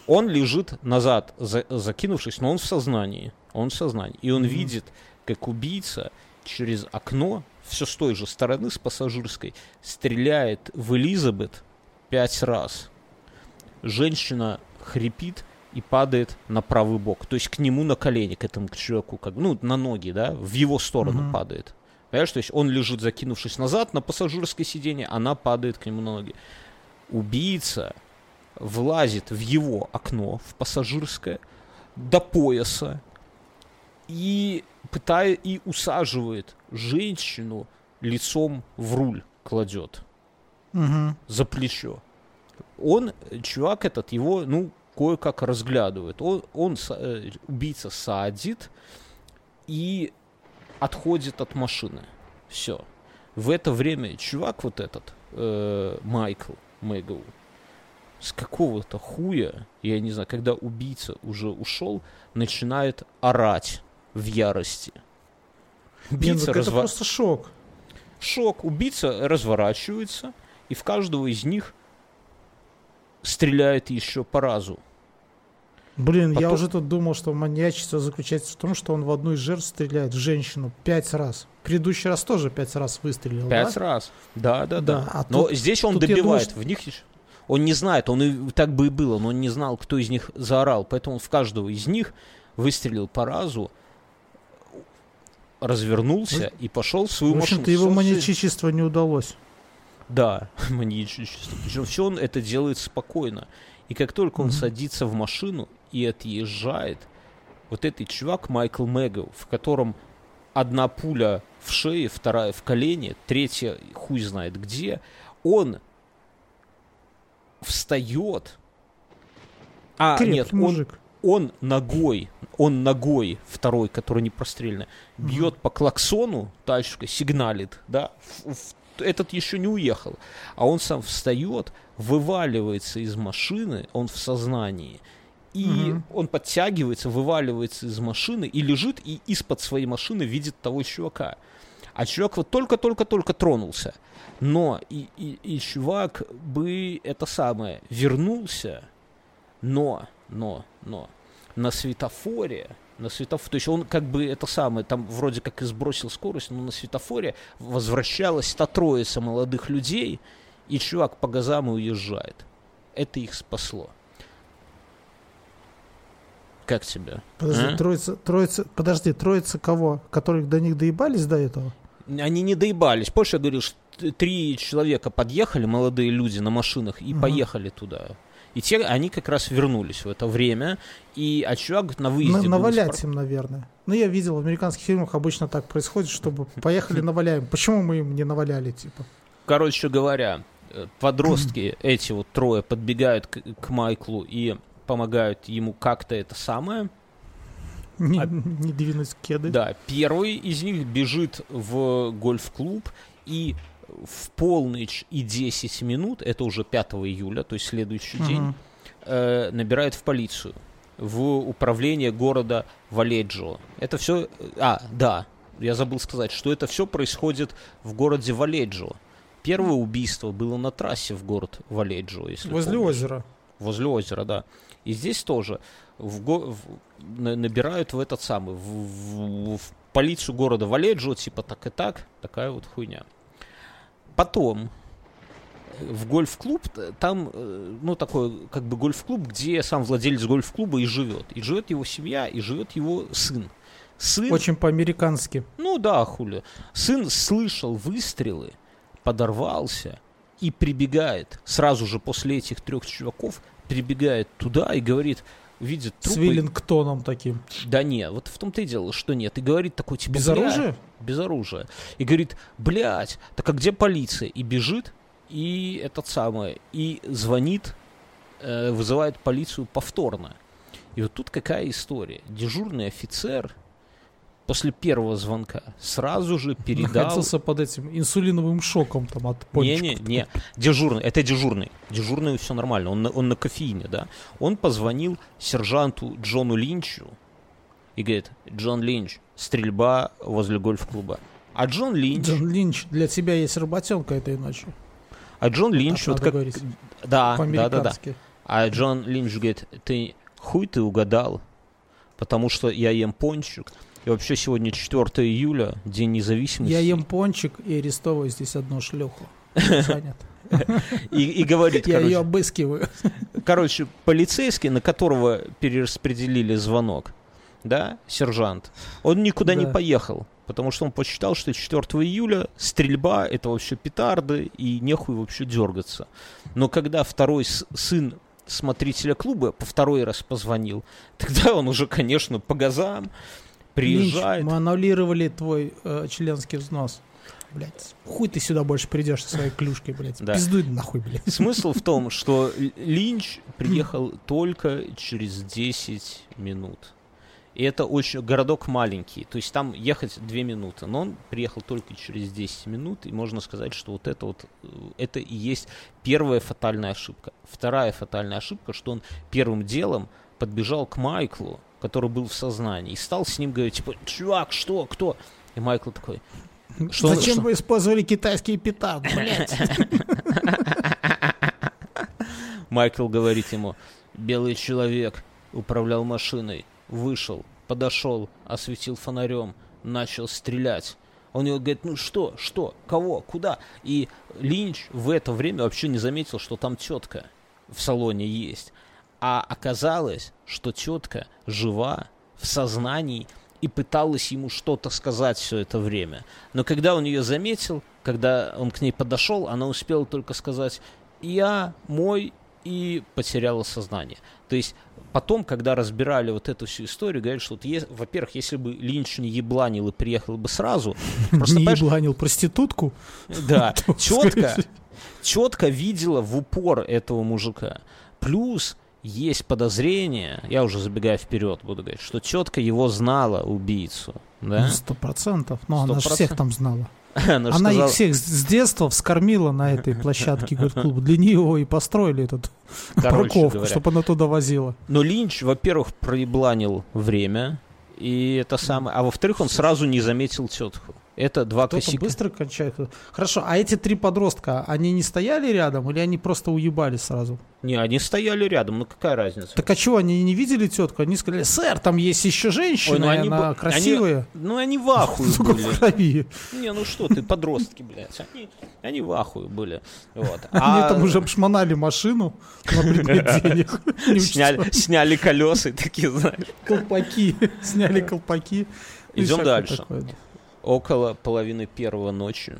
Он лежит назад, за- закинувшись, но он в сознании. Он в сознании. И он видит, как убийца через окно, все с той же стороны, с пассажирской, стреляет в Элизабет пять раз. Женщина хрипит и падает на правый бок. То есть к нему на колени, к этому чуваку, как, ну, на ноги, да, в его сторону Мгм. падает. Понимаешь, то есть он лежит, закинувшись назад на пассажирское сиденье, она падает к нему на ноги. Убийца влазит в его окно, в пассажирское, до пояса и пытает и усаживает женщину лицом в руль кладет Мгм. за плечо. Он, чувак этот, его, ну, кое-как разглядывает. Он, он э, убийца садит и отходит от машины. Все. В это время чувак вот этот, э, Майкл Мэгоу, с какого-то хуя, я не знаю, когда убийца уже ушел, начинает орать в ярости. Ну, Убийца так это разва- просто шок. Шок. Убийца разворачивается, и в каждого из них стреляет еще по разу. Блин, я Потом- уже тут думал, что маньячество заключается в том, что он в одну из жертв стреляет, в женщину, пять раз. Предыдущий раз тоже пять раз выстрелил, Пять да? раз. Да, да, да. Да, а но тут- здесь он тут я добивает. думаю, В них он не знает, он и так бы и было, но он не знал, кто из них заорал. Поэтому он в каждого из них выстрелил по разу, развернулся и пошел в свою В машину. общем-то, его маньячичество не удалось. Да, маньячничество. Причем все он это делает спокойно. И как только он Мгм. садится в машину и отъезжает, вот этот чувак Майкл Мэгоу, в котором одна пуля в шее, вторая в колене, третья хуй знает где, он встает. А, Крепкий нет, он, мужик. он ногой, он ногой, второй, который не прострелена, Мгм. бьет по клаксону, тачка сигналит, да, в- в- этот еще не уехал, а он сам встает, вываливается из машины, он в сознании, и Мгм. он подтягивается, вываливается из машины и лежит, и из-под своей машины видит того чувака. А чувак вот только-только-только тронулся. Но и, и, и чувак бы это самое вернулся, но, но, но на светофоре, на светофоре, то есть он как бы это самое, там вроде как и сбросил скорость, но на светофоре возвращалась та троица молодых людей, и чувак по газам и уезжает. Это их спасло. Как тебе? Подожди, А? троица, троица, подожди, троица кого? Которых до них доебались до этого? Они не доебались. Позже я говорил, что три человека подъехали, молодые люди на машинах, и Мгм. поехали туда. И те, они как раз вернулись в это время, и а чувак на выезде На- навалять пар- им, наверное. Ну, я видел, в американских фильмах обычно так происходит, чтобы поехали наваляем. Почему мы им не наваляли, типа? Короче говоря, э, подростки, эти вот трое, подбегают к, к Майклу и помогают ему как-то это самое. Не, А- не двинуть кеды. Да, первый из них бежит в гольф-клуб И в полночь и 10 минут, это уже 5 июля, то есть следующий день, Мгм. э, набирает в полицию, в управление города Валеджио. Это все... А, да, я забыл сказать, что это все происходит в городе Валеджио. Первое убийство было на трассе в город Валеджио, если Возле помнишь. озера. Возле озера, да. И здесь тоже в в- на- набирают в этот самый, в, в- в полицию города Валеджио, типа так и так, такая вот хуйня. Потом э, в гольф-клуб, т- там, э, ну, такой, как бы гольф-клуб, где сам владелец гольф-клуба и живет. И живет его семья, и живет его сын. Сын, Очень по-американски. ну да, хули. Сын слышал выстрелы, подорвался и прибегает, сразу же после этих трех чуваков, прибегает туда и говорит, видит С трупы. Веллингтоном таким. Да нет, вот в том-то и дело, что нет. И говорит такой, типа, Без оружия? Без оружия. И говорит, блядь, так а где полиция? И бежит, и этот самый, и звонит, э, вызывает полицию повторно. И вот тут какая история. Дежурный офицер после первого звонка сразу же передал... Находился под этим инсулиновым шоком там от пончиков. Не, не, не. Дежурный, это дежурный. Дежурный все нормально, он на, он на кофеине, да. Он позвонил сержанту Джону Линчу и говорит, Джон Линч, стрельба возле гольф-клуба. А Джон Линч, Джон Линч, для тебя есть работенка этой ночью. а Джон Линч, Так вот как... говорить. Да, да, да, да. А Джон Линч говорит, ты хуй ты угадал, потому что я ем пончик. И вообще сегодня 4 июля, День независимости. Я ем пончик и арестовываю здесь одну шлюху. И, и говорит, Я короче, ее обыскиваю. Короче, полицейский, на которого перераспределили звонок, да, сержант, он никуда не Да. поехал, потому что он посчитал, что 4 июля стрельба — это вообще петарды, и нехуй вообще дергаться. Но когда второй сын смотрителя клуба по второй раз позвонил, тогда он уже, конечно, по газам приезжает. Линч, мы аннулировали твой э, членский взнос. Блять, хуй ты сюда больше придешь со своей клюшкой, блядь. Да. Пиздуй нахуй, блядь. Смысл в том, что Линч приехал только через 10 минут. И это очень... Городок маленький, то есть там ехать 2 минуты, но он приехал только через 10 минут, и можно сказать, что вот это вот, э, это и есть первая фатальная ошибка. Вторая фатальная ошибка, что он первым делом подбежал к Майклу, который был в сознании, и стал с ним говорить, типа, чувак, что, кто? И Майкл такой, Что- Зачем что- вы использовали китайские петарды, блядь? Майкл говорит ему, белый человек управлял машиной, вышел, подошел, осветил фонарем, начал стрелять. Он ему говорит, ну что, что, кого, куда? И Линч в это время вообще не заметил, что там тетка в салоне есть. А оказалось, что тетка жива, в сознании, и пыталась ему что-то сказать все это время. Но когда он ее заметил, когда он к ней подошел, она успела только сказать «я, мой» и потеряла сознание. То есть потом, когда разбирали вот эту всю историю, говорят, что, вот е- во-первых, если бы Линч не ебланил и приехал бы сразу, просто, Не ебланил проститутку? да, четко, четко видела в упор этого мужика. Плюс есть подозрение, я уже забегая вперед буду говорить, что тетка его знала, убийцу. Да? Ну, Сто процентов. Но она же всех там знала. Она, Она сказала- их всех с детства вскормила на этой площадке клуба. Для нее и построили этот Короче парковку, говоря. чтобы она туда возила. Но Линч, во-первых, проебланил время, и это самое. А во-вторых, он сразу не заметил тетку. Это два Кто-то косяка. быстро кончает. Хорошо, а эти три подростка, они не стояли рядом или они просто уебали сразу? Не, они стояли рядом, ну какая разница? Так а чего, они не видели тетку? Они сказали, сэр, там есть еще женщина, Ой, ну они она бы- красивая. Ну они в Только были. в крови. Не, ну что ты, подростки, блядь. Они, они в ахуе были. Вот. Они А там уже обшмонали машину на предмет денег. Не сняли, сняли колеса и такие, знаешь. колпаки. Сняли колпаки. И Идем дальше. такое. Около половины первого ночи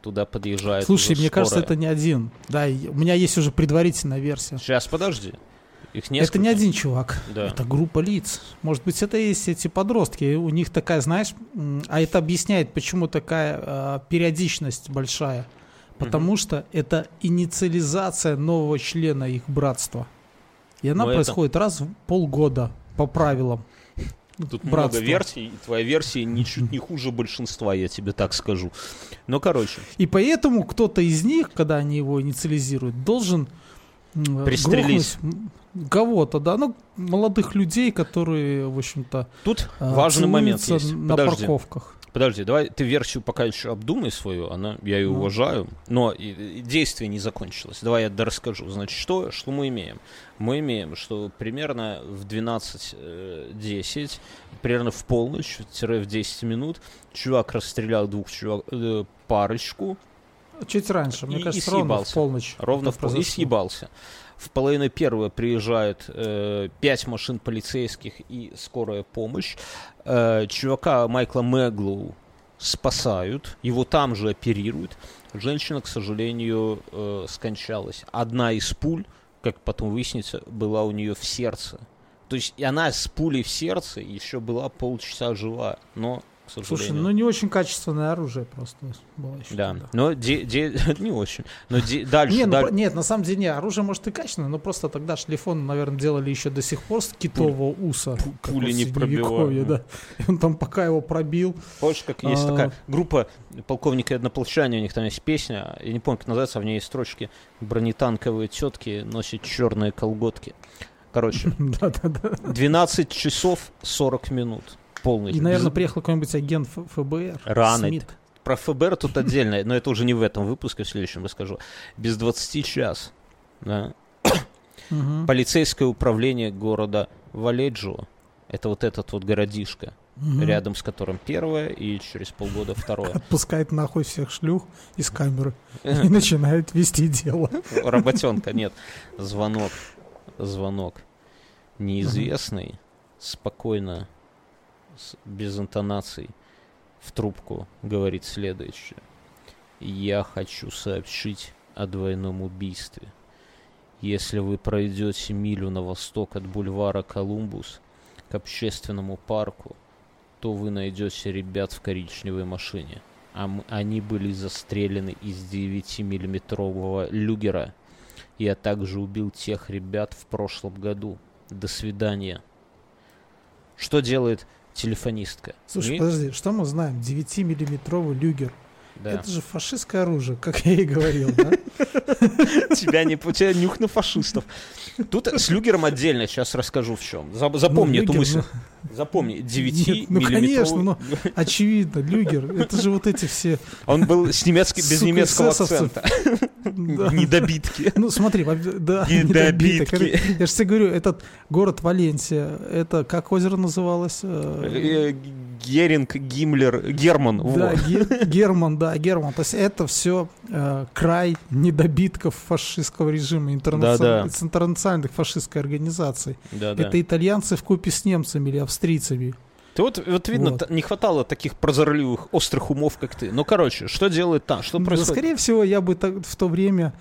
туда подъезжает Слушай, мне кажется, скорая. это не один. Да, у меня есть уже предварительная версия. Сейчас, подожди. Их несколько. Это не один чувак, Да. это группа лиц. Может быть, это есть эти подростки. У них такая, знаешь, а это объясняет, почему такая э, периодичность большая. Потому что это инициализация нового члена их братства. И она Но это- происходит раз в полгода по правилам. Тут братство. много версий, и твоя версия ничуть не хуже большинства, я тебе так скажу. Но, короче, И поэтому кто-то из них, когда они его инициализируют, должен м, Пристрелить. кого-то, да, ну, молодых людей, которые, в общем-то, тут а, важный момент есть. на Подожди, парковках. Подожди, давай ты версию пока еще обдумай свою, она, я ее Ну. уважаю, но и- и действие не закончилось. Давай я расскажу. Значит, что, что мы имеем? Мы имеем, что примерно в 12.10, примерно в полночь, тире в 10 минут, чувак расстрелял двух чувак, э, парочку, Чуть раньше, мне И- и кажется, ровно в полночь. Ровно в пол... И съебался. В половине первого приезжают э, машин полицейских и скорая помощь. Э, чувака Майкла Мэглоу спасают, его там же оперируют. Женщина, к сожалению, э, скончалась. Одна из пуль, как потом выяснится, была у нее в сердце. То есть она с пулей в сердце еще была полчаса жива, но. Слушай, ну не очень качественное оружие просто было еще. да, тогда. но де- де- не очень. Но де- дальше, Не, ну, даль- нет, на самом деле не, оружие может и качественное, но просто тогда шлифон, наверное, делали еще до сих пор с китового уса. как пули не пробивают. да. И он там пока его пробил. Помнишь, как есть А. такая группа полковника и однополчане, у них там есть песня, я не помню, как называется, а в ней есть строчки «Бронетанковые тетки носят черные колготки». Короче, Да-да-да. 12 часов 40 минут. Полный. И, наверное, Без- приехал какой-нибудь агент ФБР. Рано. Смит. Про ФБР тут отдельно, но это уже не в этом выпуске, в следующем расскажу. Без 20 час. Да. Мгм. Полицейское управление города Валеджио. Это вот этот вот городишко, Мгм. рядом с которым первое и через полгода второе. Отпускает нахуй всех шлюх из камеры и начинает вести дело. Работенка, нет. Звонок. Звонок. Неизвестный, спокойно, без интонаций, в трубку говорит следующее. Я хочу сообщить о двойном убийстве. Если вы пройдете милю на восток от бульвара Колумбус к общественному парку, то вы найдете ребят в коричневой машине. А м- они были застрелены из 9-миллиметрового люгера. Я также убил тех ребят в прошлом году. До свидания. Что делает телефонистка? Слушай, И- подожди, что мы знаем? 9-миллиметровый люгер. Да. Это же фашистское оружие, как я и говорил, да? тебя не тебя нюх на фашистов. Тут с люгером отдельно сейчас расскажу в чем. Запомни Ну, эту люгер, мысль. Запомни, 9 Нет, ну, конечно, но- Очевидно, люгер. Это же вот эти все... Он был с немецкий, без Сука, немецкого акцента. да. Недобитки. Ну, смотри, да, Недобитки. Я же тебе говорю, этот город Валенсия, это как озеро называлось? Э, Э, Геринг, Гиммлер, Герман. Да, во. Ге- Герман, да, Герман. То есть это все край недобитков фашистского режима, интернацион- Да-да. с интернациональных фашистской организаций. Да, да. Это итальянцы в купе с немцами или австрийцами. Ты вот, вот видно, Вот. не хватало таких прозорливых, острых умов, как ты. Ну, короче, что делает там? Что Ну, происходит? скорее всего, я бы так- в то время э,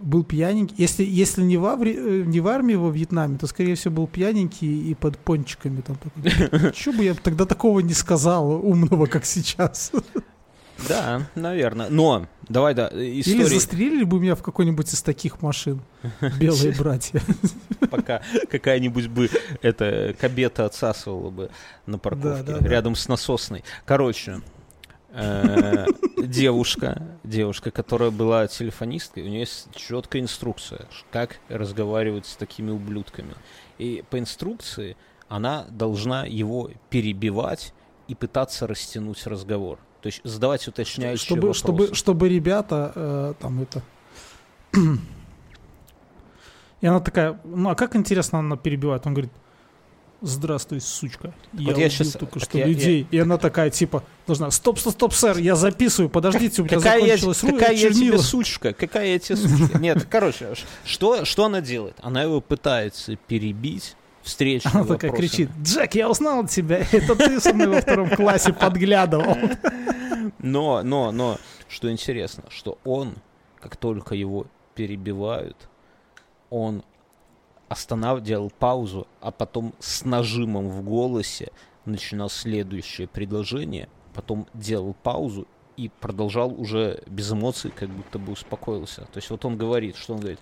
был пьяненький. Если, если не, в аври- э, не в армии во Вьетнаме, то, скорее всего, был пьяненький и под пончиками. Там, Чего бы я тогда такого не сказал, умного, как сейчас? Да, наверное. Но, давай, да, Или история, застрелили бы меня в какой-нибудь из таких машин. Белые братья. пока какая-нибудь бы это кабета отсасывала бы на парковке, Да, да, да. рядом с насосной. Короче, э, девушка, девушка, которая была телефонисткой, у нее есть четкая инструкция, как разговаривать с такими ублюдками. И по инструкции она должна его перебивать и пытаться растянуть разговор. То есть задавать уточняющие Чтобы, вопросы. чтобы, чтобы ребята э, там это... И она такая, ну а как интересно она перебивает? Он говорит, здравствуй, сучка. Я, Вот я щас- только так что я- людей. И она такая, типа, должна, стоп, стоп, стоп, сэр, я записываю, подождите, у меня Какая, я, закончилась ру- какая я тебе чернила». сучка? Какая я тебе сучка? Нет, короче, что, что она делает? Она его пытается перебить встречными Она такая вопросами. кричит, Джек, я узнал тебя, это ты со мной во втором классе подглядывал. Но, но, но, что интересно, что он, как только его перебивают, он останавливал, делал паузу, а потом с нажимом в голосе начинал следующее предложение, потом делал паузу и продолжал уже без эмоций, как будто бы успокоился. То есть вот он говорит, что он говорит,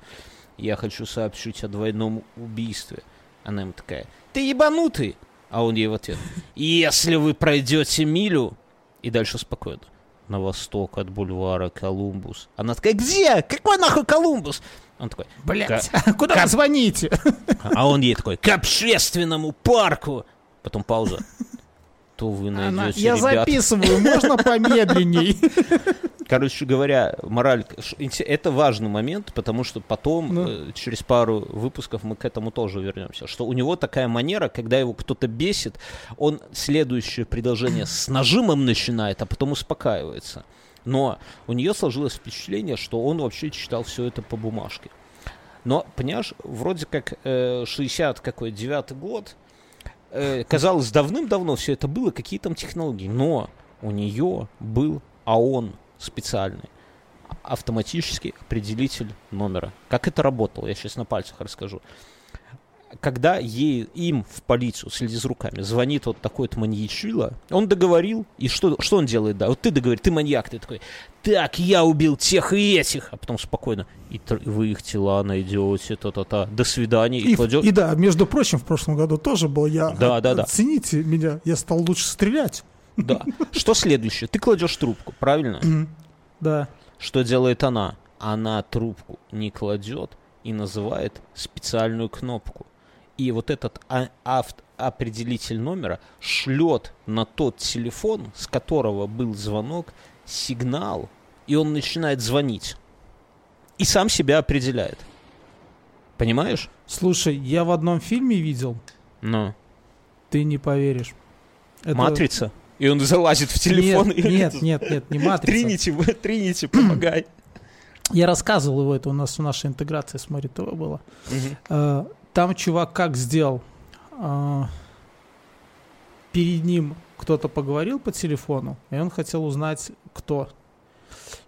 я хочу сообщить о двойном убийстве. Она ему такая, ты ебанутый, А он ей в ответ. Если вы пройдете милю... И дальше спокойно. На восток от бульвара Колумбус. Она такая, где? Какой нахуй Колумбус? Он такой, Блять, куда вы звоните? а он ей такой, к общественному парку. Потом пауза. То вы Она, найдете, я ребят. записываю, можно помедленней? Короче говоря, мораль, это важный момент, потому что потом, Ну. э, через пару выпусков мы к этому тоже вернемся, что у него такая манера, когда его кто-то бесит, он следующее предложение с нажимом начинает, а потом успокаивается. Но у нее сложилось впечатление, что он вообще читал все это по бумажке. Но, понимаешь, вроде как э, 60 какой, девятый год, э, казалось, давным-давно все это было, какие там технологии, но у нее был АОН специальный, автоматический определитель номера. Как это работало, я сейчас на пальцах расскажу. Когда ей, им в полицию, следи за руками, звонит вот такой-то маньячила, он договорил, и что, что он делает, да, вот ты договорил, ты маньяк, ты такой, так, я убил тех и этих, а потом спокойно, и вы их тела найдете, та-та-та, до свидания, и, И, кладет... и да, между прочим, в прошлом году тоже был я. Да, да, да. Оцените меня, я стал лучше стрелять. Да. Что следующее? Ты кладешь трубку, правильно? Да. Что делает она? Она трубку не кладет и называет специальную кнопку. И вот этот а- авт- определитель номера шлет на тот телефон, с которого был звонок, сигнал, и он начинает звонить. И сам себя определяет. Понимаешь? Слушай, я в одном фильме видел, Ну. ты не поверишь. Это- Матрица. И он залазит в телефон. Нет, и нет, нет, нет, не матрица. Тринити, Тринити, помогай. Я рассказывал его, это у нас в нашей интеграции с Мари ТВ было. Мгм. Там чувак как сделал? Э, Перед ним кто-то поговорил по телефону, и он хотел узнать, кто.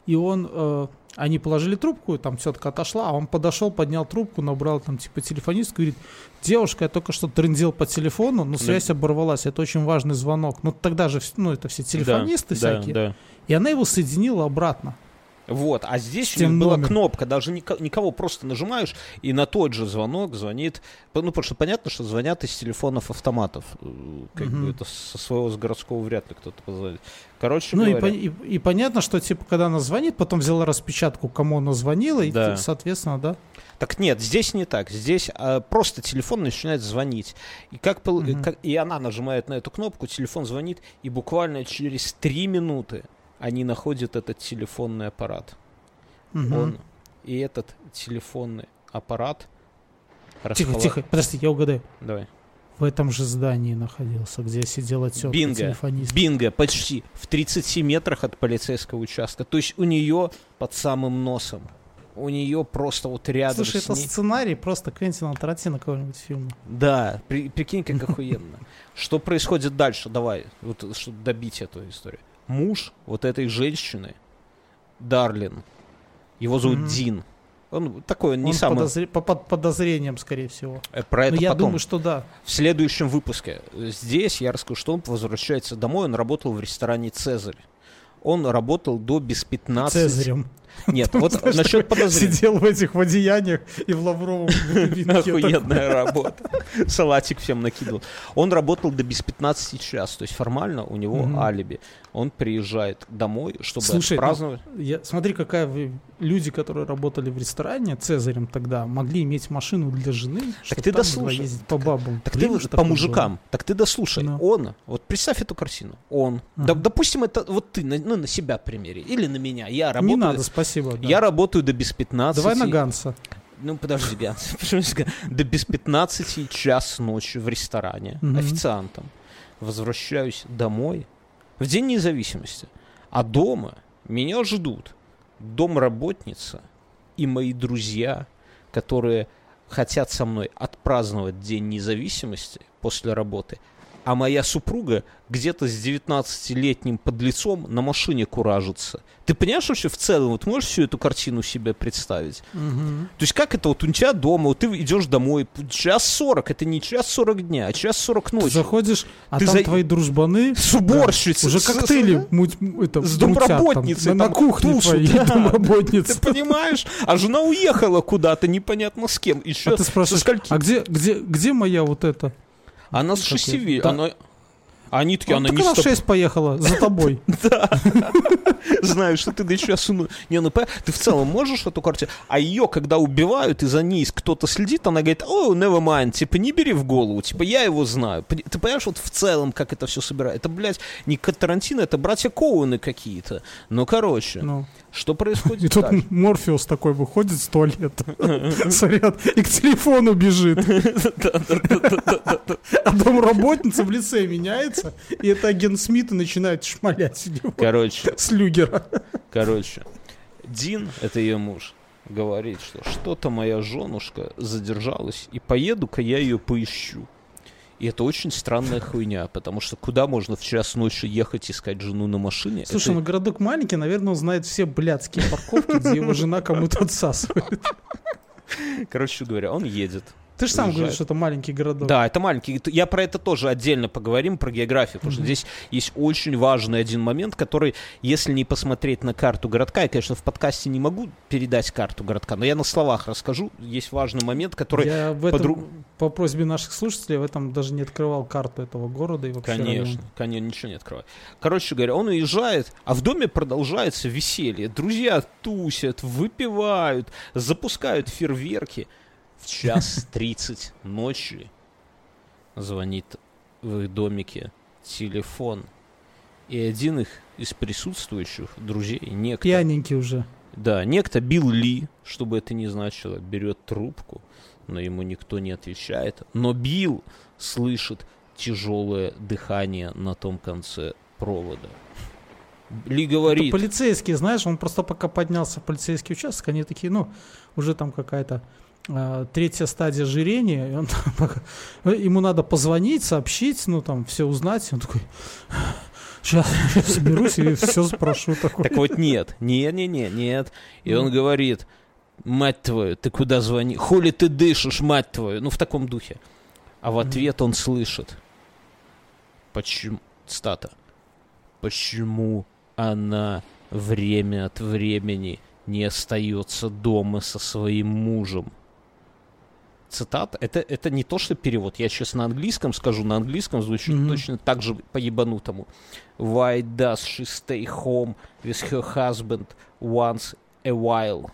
И он, э, они положили трубку, там тетка отошла, а он подошел, поднял трубку, набрал там типа телефонист, говорит, девушка, я только что трындел по телефону, но связь оборвалась, это очень важный звонок. Ну тогда же, ну это все телефонисты Да, всякие. Да, да. И она его соединила обратно. Вот, а здесь С у них тем была номером. кнопка, даже никого просто нажимаешь, и на тот же звонок звонит, ну, потому что понятно, что звонят из телефонов автоматов, э, как Мгм. бы это со своего с городского вряд ли кто-то позвонит. Короче Ну и, говоря, пон- и- и понятно, что типа когда она звонит, потом взяла распечатку, кому она звонила, и Да. соответственно, да. так нет, здесь не так, здесь а, просто телефон начинает звонить, и, как, Мгм. как- и она нажимает на эту кнопку, телефон звонит, и буквально через три минуты они находят этот телефонный аппарат. Мгм. Он и этот телефонный аппарат Тихо, расхола- тихо, подожди, я угадаю. Давай. В этом же здании находился, где сидела тетка Бинго. телефонист. Бинго, почти в 30 метрах от полицейского участка. То есть у нее под самым носом. У нее просто вот рядом Слушай, с это ней- сценарий просто Квентина Тарантино какого-нибудь фильма. Да, при- прикинь, как охуенно. Что происходит дальше? Давай, вот, чтобы добить эту историю. Муж вот этой женщины, Дарлин, его зовут Мгм. Дин. Он такой, он не Он самый... подозре- по- под подозрением, скорее всего. э, Про это Но я потом. думаю, что да. В следующем выпуске. Здесь я расскажу, что он возвращается домой. Он работал в ресторане «Цезарь». Он работал до без 15... Цезарем. Нет, вот насчет подозрений. Сидел в этих одеяниях и в лавровом. Охуенная работа. Салатик всем накидывал. Он работал до без 15 час. То есть формально у него алиби. Он приезжает домой, чтобы Слушай, ну, праздновать. Я, смотри, какая вы- люди, которые работали в ресторане Цезарем тогда, могли иметь машину для жены, чтобы ты там дослушай. ездить по бабам. Так ты по мужикам, так ты дослушай. Ну. Он, вот представь эту картину. Он, допустим, это вот ты, на, ну, на себя примере, или на меня. Я работаю, Не надо, спасибо. да. я работаю до без 15. Давай на Ганса. Ну, подожди, Ганс. До без 15 час ночи в ресторане официантом. Возвращаюсь домой в День независимости. А дома меня ждут домработница и мои друзья, которые хотят со мной отпраздновать День независимости после работы, а моя супруга где-то с 19-летним подлецом на машине куражится. Ты понимаешь вообще в целом, вот можешь всю эту картину себе представить? Мгм. То есть как это вот у тебя дома, вот ты идешь домой, час 40, это не час 40 дня, а час 40 Ты ночи. заходишь, а Ты там за- твои дружбаны С уборщицей. уже с- коктейли муть- это, с мутят там, домработницей на, на кухне тушат, твоей да. домработницы. Ты понимаешь? А жена уехала куда-то, непонятно с кем. Еще А ты спрашиваешь, а где, где, где моя вот эта? Она с Такой, шести, да. она... А они такие, Ну, она так не она с в тобой. 6 поехала за тобой. Знаю, что ты сейчас... Не, ну ты в целом можешь эту картину... А ее, когда убивают, и за ней кто-то следит, она говорит, о, never mind, типа, не бери в голову, типа, я его знаю. Ты понимаешь, вот в целом, как это все собирает? Это, блядь, не Кат Тарантино, это братья Коуны какие-то. Ну, короче, Что И происходит тут дальше? Морфеус такой выходит с туалета, смотрят, и к телефону бежит. А домработница в лице меняется, и это агент Смит и начинает шмалять его Короче, с люгера. короче, Дин, это ее муж, говорит, что что-то моя женушка задержалась, и поеду-ка я ее поищу. И это очень странная хуйня, потому что куда можно в час ночи ехать искать жену на машине? Слушай, Это- ну городок маленький, наверное, он знает все блядские парковки, где его жена кому-то отсасывает. Короче говоря, он едет. Ты же сам говоришь, что это маленький городок. Да, это маленький. Я про это тоже отдельно поговорим, про географию, потому что здесь есть очень важный один момент, который, если не посмотреть на карту городка, я, конечно, в подкасте не могу передать карту городка, но я на словах расскажу. Есть важный момент, который... Я в этом, подру- по просьбе наших слушателей, в этом даже не открывал карту этого города и вообще Конечно, района. конечно, ничего не открывай. Короче говоря, он уезжает, а в доме продолжается веселье. Друзья тусят, выпивают, запускают фейерверки. В час тридцать ночи звонит в их домике телефон. И один их из присутствующих друзей, некто, Пьяненький уже. да, некто Билл Ли, что бы это ни значило, берет трубку, но ему никто не отвечает. Но Билл слышит тяжелое дыхание на том конце провода. Ли Это говорит, полицейские, знаешь, он просто пока поднялся в полицейский участок, они такие, ну, уже там какая-то третья стадия ожирения, и он там пока- ему надо позвонить, сообщить, ну, там, все узнать, он такой, сейчас, соберусь и все спрошу такой. так вот нет, не-не-не, нет. И он говорит, мать твою, ты куда звони? Хули ты дышишь, мать твою? Ну, в таком духе. А в ответ он слышит. Почему? Стата. Почему она время от времени не остается дома со своим мужем? Цитата. Это, это не то, что перевод. Я сейчас на английском скажу. На английском звучит Мгм. точно так же по-ебанутому. Why does she stay home with her husband once a while?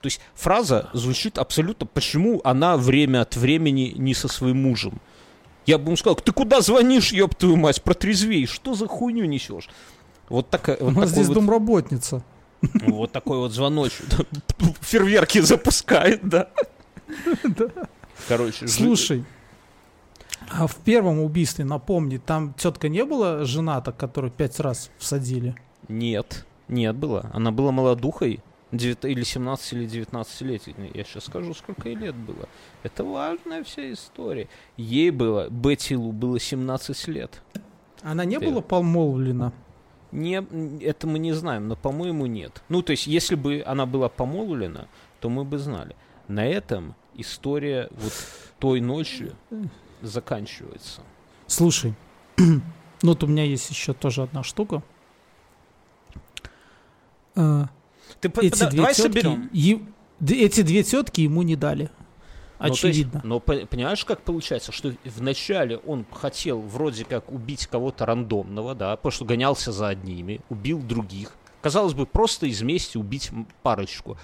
То есть фраза звучит абсолютно, почему она время от времени не со своим мужем. Я бы ему сказал, ты куда звонишь, ёб твою мать, протрезвей, что за хуйню несешь? Вот, такая, У вот, нас такой здесь вот, домработница. вот такой вот звоночек. Фейерверки запускает, да. Короче, Слушай, а в первом убийстве, напомни, там тетка не была жена-то, которую пять раз всадили? Нет, нет было. Она была молодухой, девят- или 17, или 19 лет. Я сейчас скажу, сколько ей лет было. Это важная вся история. Ей было, Бетти Лу было 17 лет. Она не Ты- была помолвлена? Не, это мы не знаем, но, по-моему, нет. Ну, то есть, если бы она была помолвлена, то мы бы знали. На этом история вот той ночи заканчивается. Слушай, ну вот у меня есть еще тоже одна штука. А, Ты Эти пода- две давай тетки, соберем. е- эти две тетки ему не дали. Ну, есть, Очевидно. но по- понимаешь, как получается, что вначале он хотел вроде как убить кого-то рандомного, да, потому что гонялся за одними, убил других. Казалось бы, просто из мести убить парочку.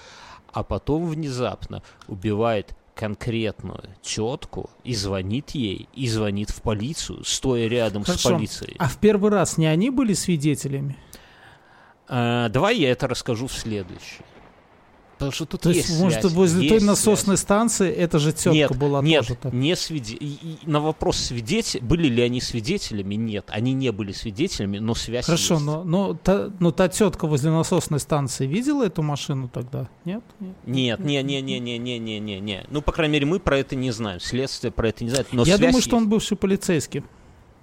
А потом внезапно убивает конкретную тетку и звонит ей, и звонит в полицию, стоя рядом с Хорошо. полицией. А в первый раз не они были свидетелями? А, давай я это расскажу в следующий. Потому что тут То есть, есть может, связь, возле есть той связь. насосной станции эта же тетка Нет, была нет, тоже так? не свиде... и- и на вопрос свидетель, были ли они свидетелями, нет, они не были свидетелями, но связь Хорошо, есть. но, но, та, но та тетка возле насосной станции видела эту машину тогда? Нет? Нет. Нет, не, не, не, не, не, не, не, не. Ну, по крайней мере, мы про это не знаем, следствие про это не знает, но Я связь думаю, что он есть. бывший полицейский.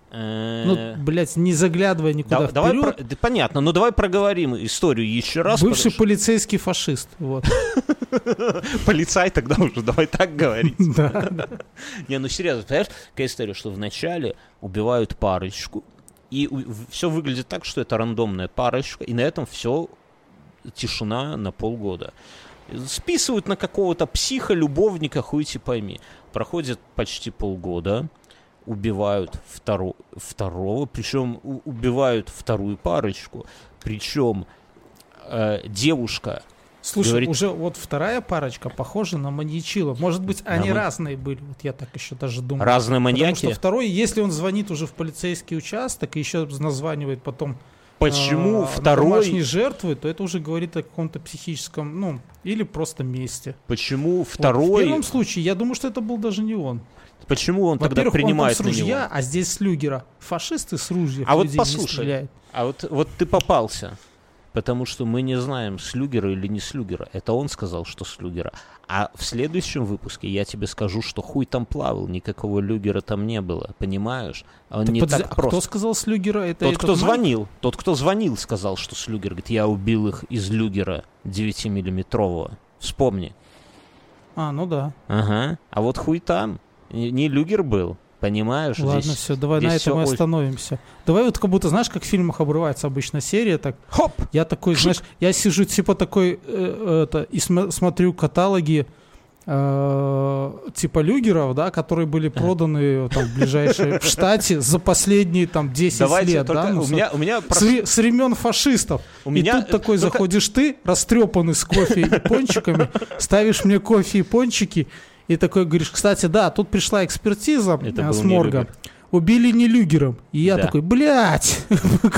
Ну, блядь, не заглядывая никуда да- давай вперед. про- да понятно, но давай проговорим историю еще раз. Бывший потому полицейский фашист. Вот. полицай тогда уже, давай так говорить. Не, ну серьезно, понимаешь, какая история, что вначале убивают парочку, и все выглядит так, что это рандомная парочка, и на этом все тишина на полгода. Списывают на какого-то психа, любовника, хуй пойми. Проходит почти полгода, убивают второ, второго, причем убивают вторую парочку, причем э, девушка Слушай, Говорит- уже вот вторая парочка похожа на маньячила. Может быть, они ман- разные были. Вот я так еще даже думаю. разные Потому маньяки. что второй, если он звонит уже в полицейский участок и еще названивает потом Почему а, второй домашней жертвы, то это уже говорит о каком-то психическом, ну, или просто месте. Почему Вот второй? в первом случае, я думаю, что это был даже не он. Почему он тогда Во-первых, он там принимает с на ружья, него? а здесь с люгера. Фашисты с ружья А вот послушай. А вот, вот ты попался. Потому что мы не знаем, слюгера или не слюгера. Это он сказал, что слюгера. А в следующем выпуске я тебе скажу, что хуй там плавал, никакого люгера там не было. Понимаешь? Он Так не подожди, так а просто. кто сказал с люгера? Это Тот, этот кто Майк? звонил, тот, кто звонил, сказал, что слюгер. Говорит, я убил их из люгера 9-миллиметрового. Вспомни. А, ну да. Ага. А вот хуй там. Не, люгер был. Понимаешь? Ладно, Здесь- все, давай на здесь этом всё мы очень- остановимся. Давай вот как будто, знаешь, как в фильмах обрывается обычно серия, так Хоп! Я такой, знаешь, я сижу типа такой, э, это, и см- смотрю каталоги э, типа люгеров, да, которые были проданы там в ближайшие в штате за последние там 10 Давайте лет, да, ну, у меня, у меня с, вре- с времен фашистов. у и меня тут такой только- заходишь ты, растрепанный с кофе и пончиками, ставишь мне кофе и пончики, и такой говоришь, кстати, да, тут пришла экспертиза Это был с морга. Убили не люгером. И я Да. такой, блядь,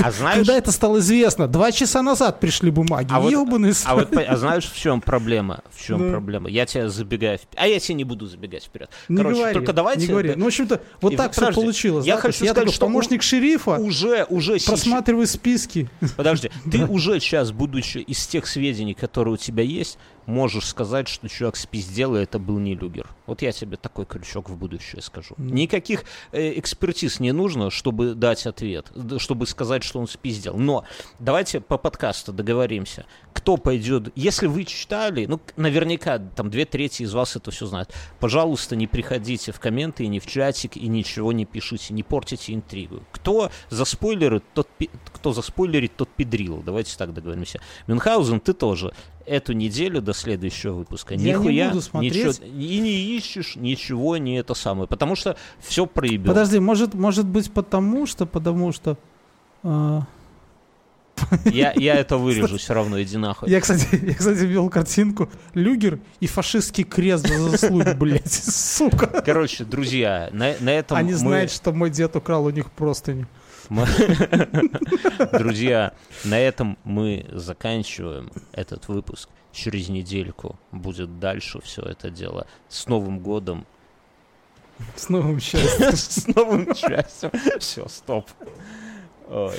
А знаешь, когда это стало известно? Два часа назад пришли бумаги. А вот- Ёбаный а вот а знаешь, в чем проблема? В чем Да. проблема? Я тебя забегаю вперед. А я тебе не буду забегать вперед. Не Короче, говори, только давайте. не говори. Ну, в общем-то, вот И так все подожди, получилось. я да? Хочу я сказать, такой что помощник шерифа, уже, уже сейчас. просматриваю списки. Подожди, ты уже сейчас, будучи из тех сведений, которые у тебя есть, можешь сказать, что чувак спиздел, и это был не люгер. Вот я тебе такой крючок в будущее скажу. Ну. Никаких э, экспертиз не нужно, чтобы дать ответ, чтобы сказать, что он спиздел. Но давайте по подкасту договоримся. Кто пойдет, если вы читали, ну, наверняка там две трети из вас это все знают. Пожалуйста, не приходите в комменты, и не в чатик, и ничего не пишите, не портите интригу. Кто за спойлеры, тот, кто за спойлерит, тот педрил. Давайте так договоримся. Мюнхгаузен, ты тоже эту неделю до следующего выпуска. Я не Нихуя буду смотреть. ничего, и не ищешь ничего, не это самое. Потому что все проебет. Подожди, может, может быть потому что, потому что... а, Я, я это вырежу все равно, иди нахуй. я, кстати, я, кстати, ввел картинку. Люгер и фашистский крест за заслуги, блядь, сука. Короче, друзья, на, на этом Они мы- знают, что мой дед украл у них простыни. Друзья, на этом мы заканчиваем этот выпуск. Через недельку будет дальше все это дело. С Новым годом, С новым счастьем. с новым счастьем. Все, стоп. Ой.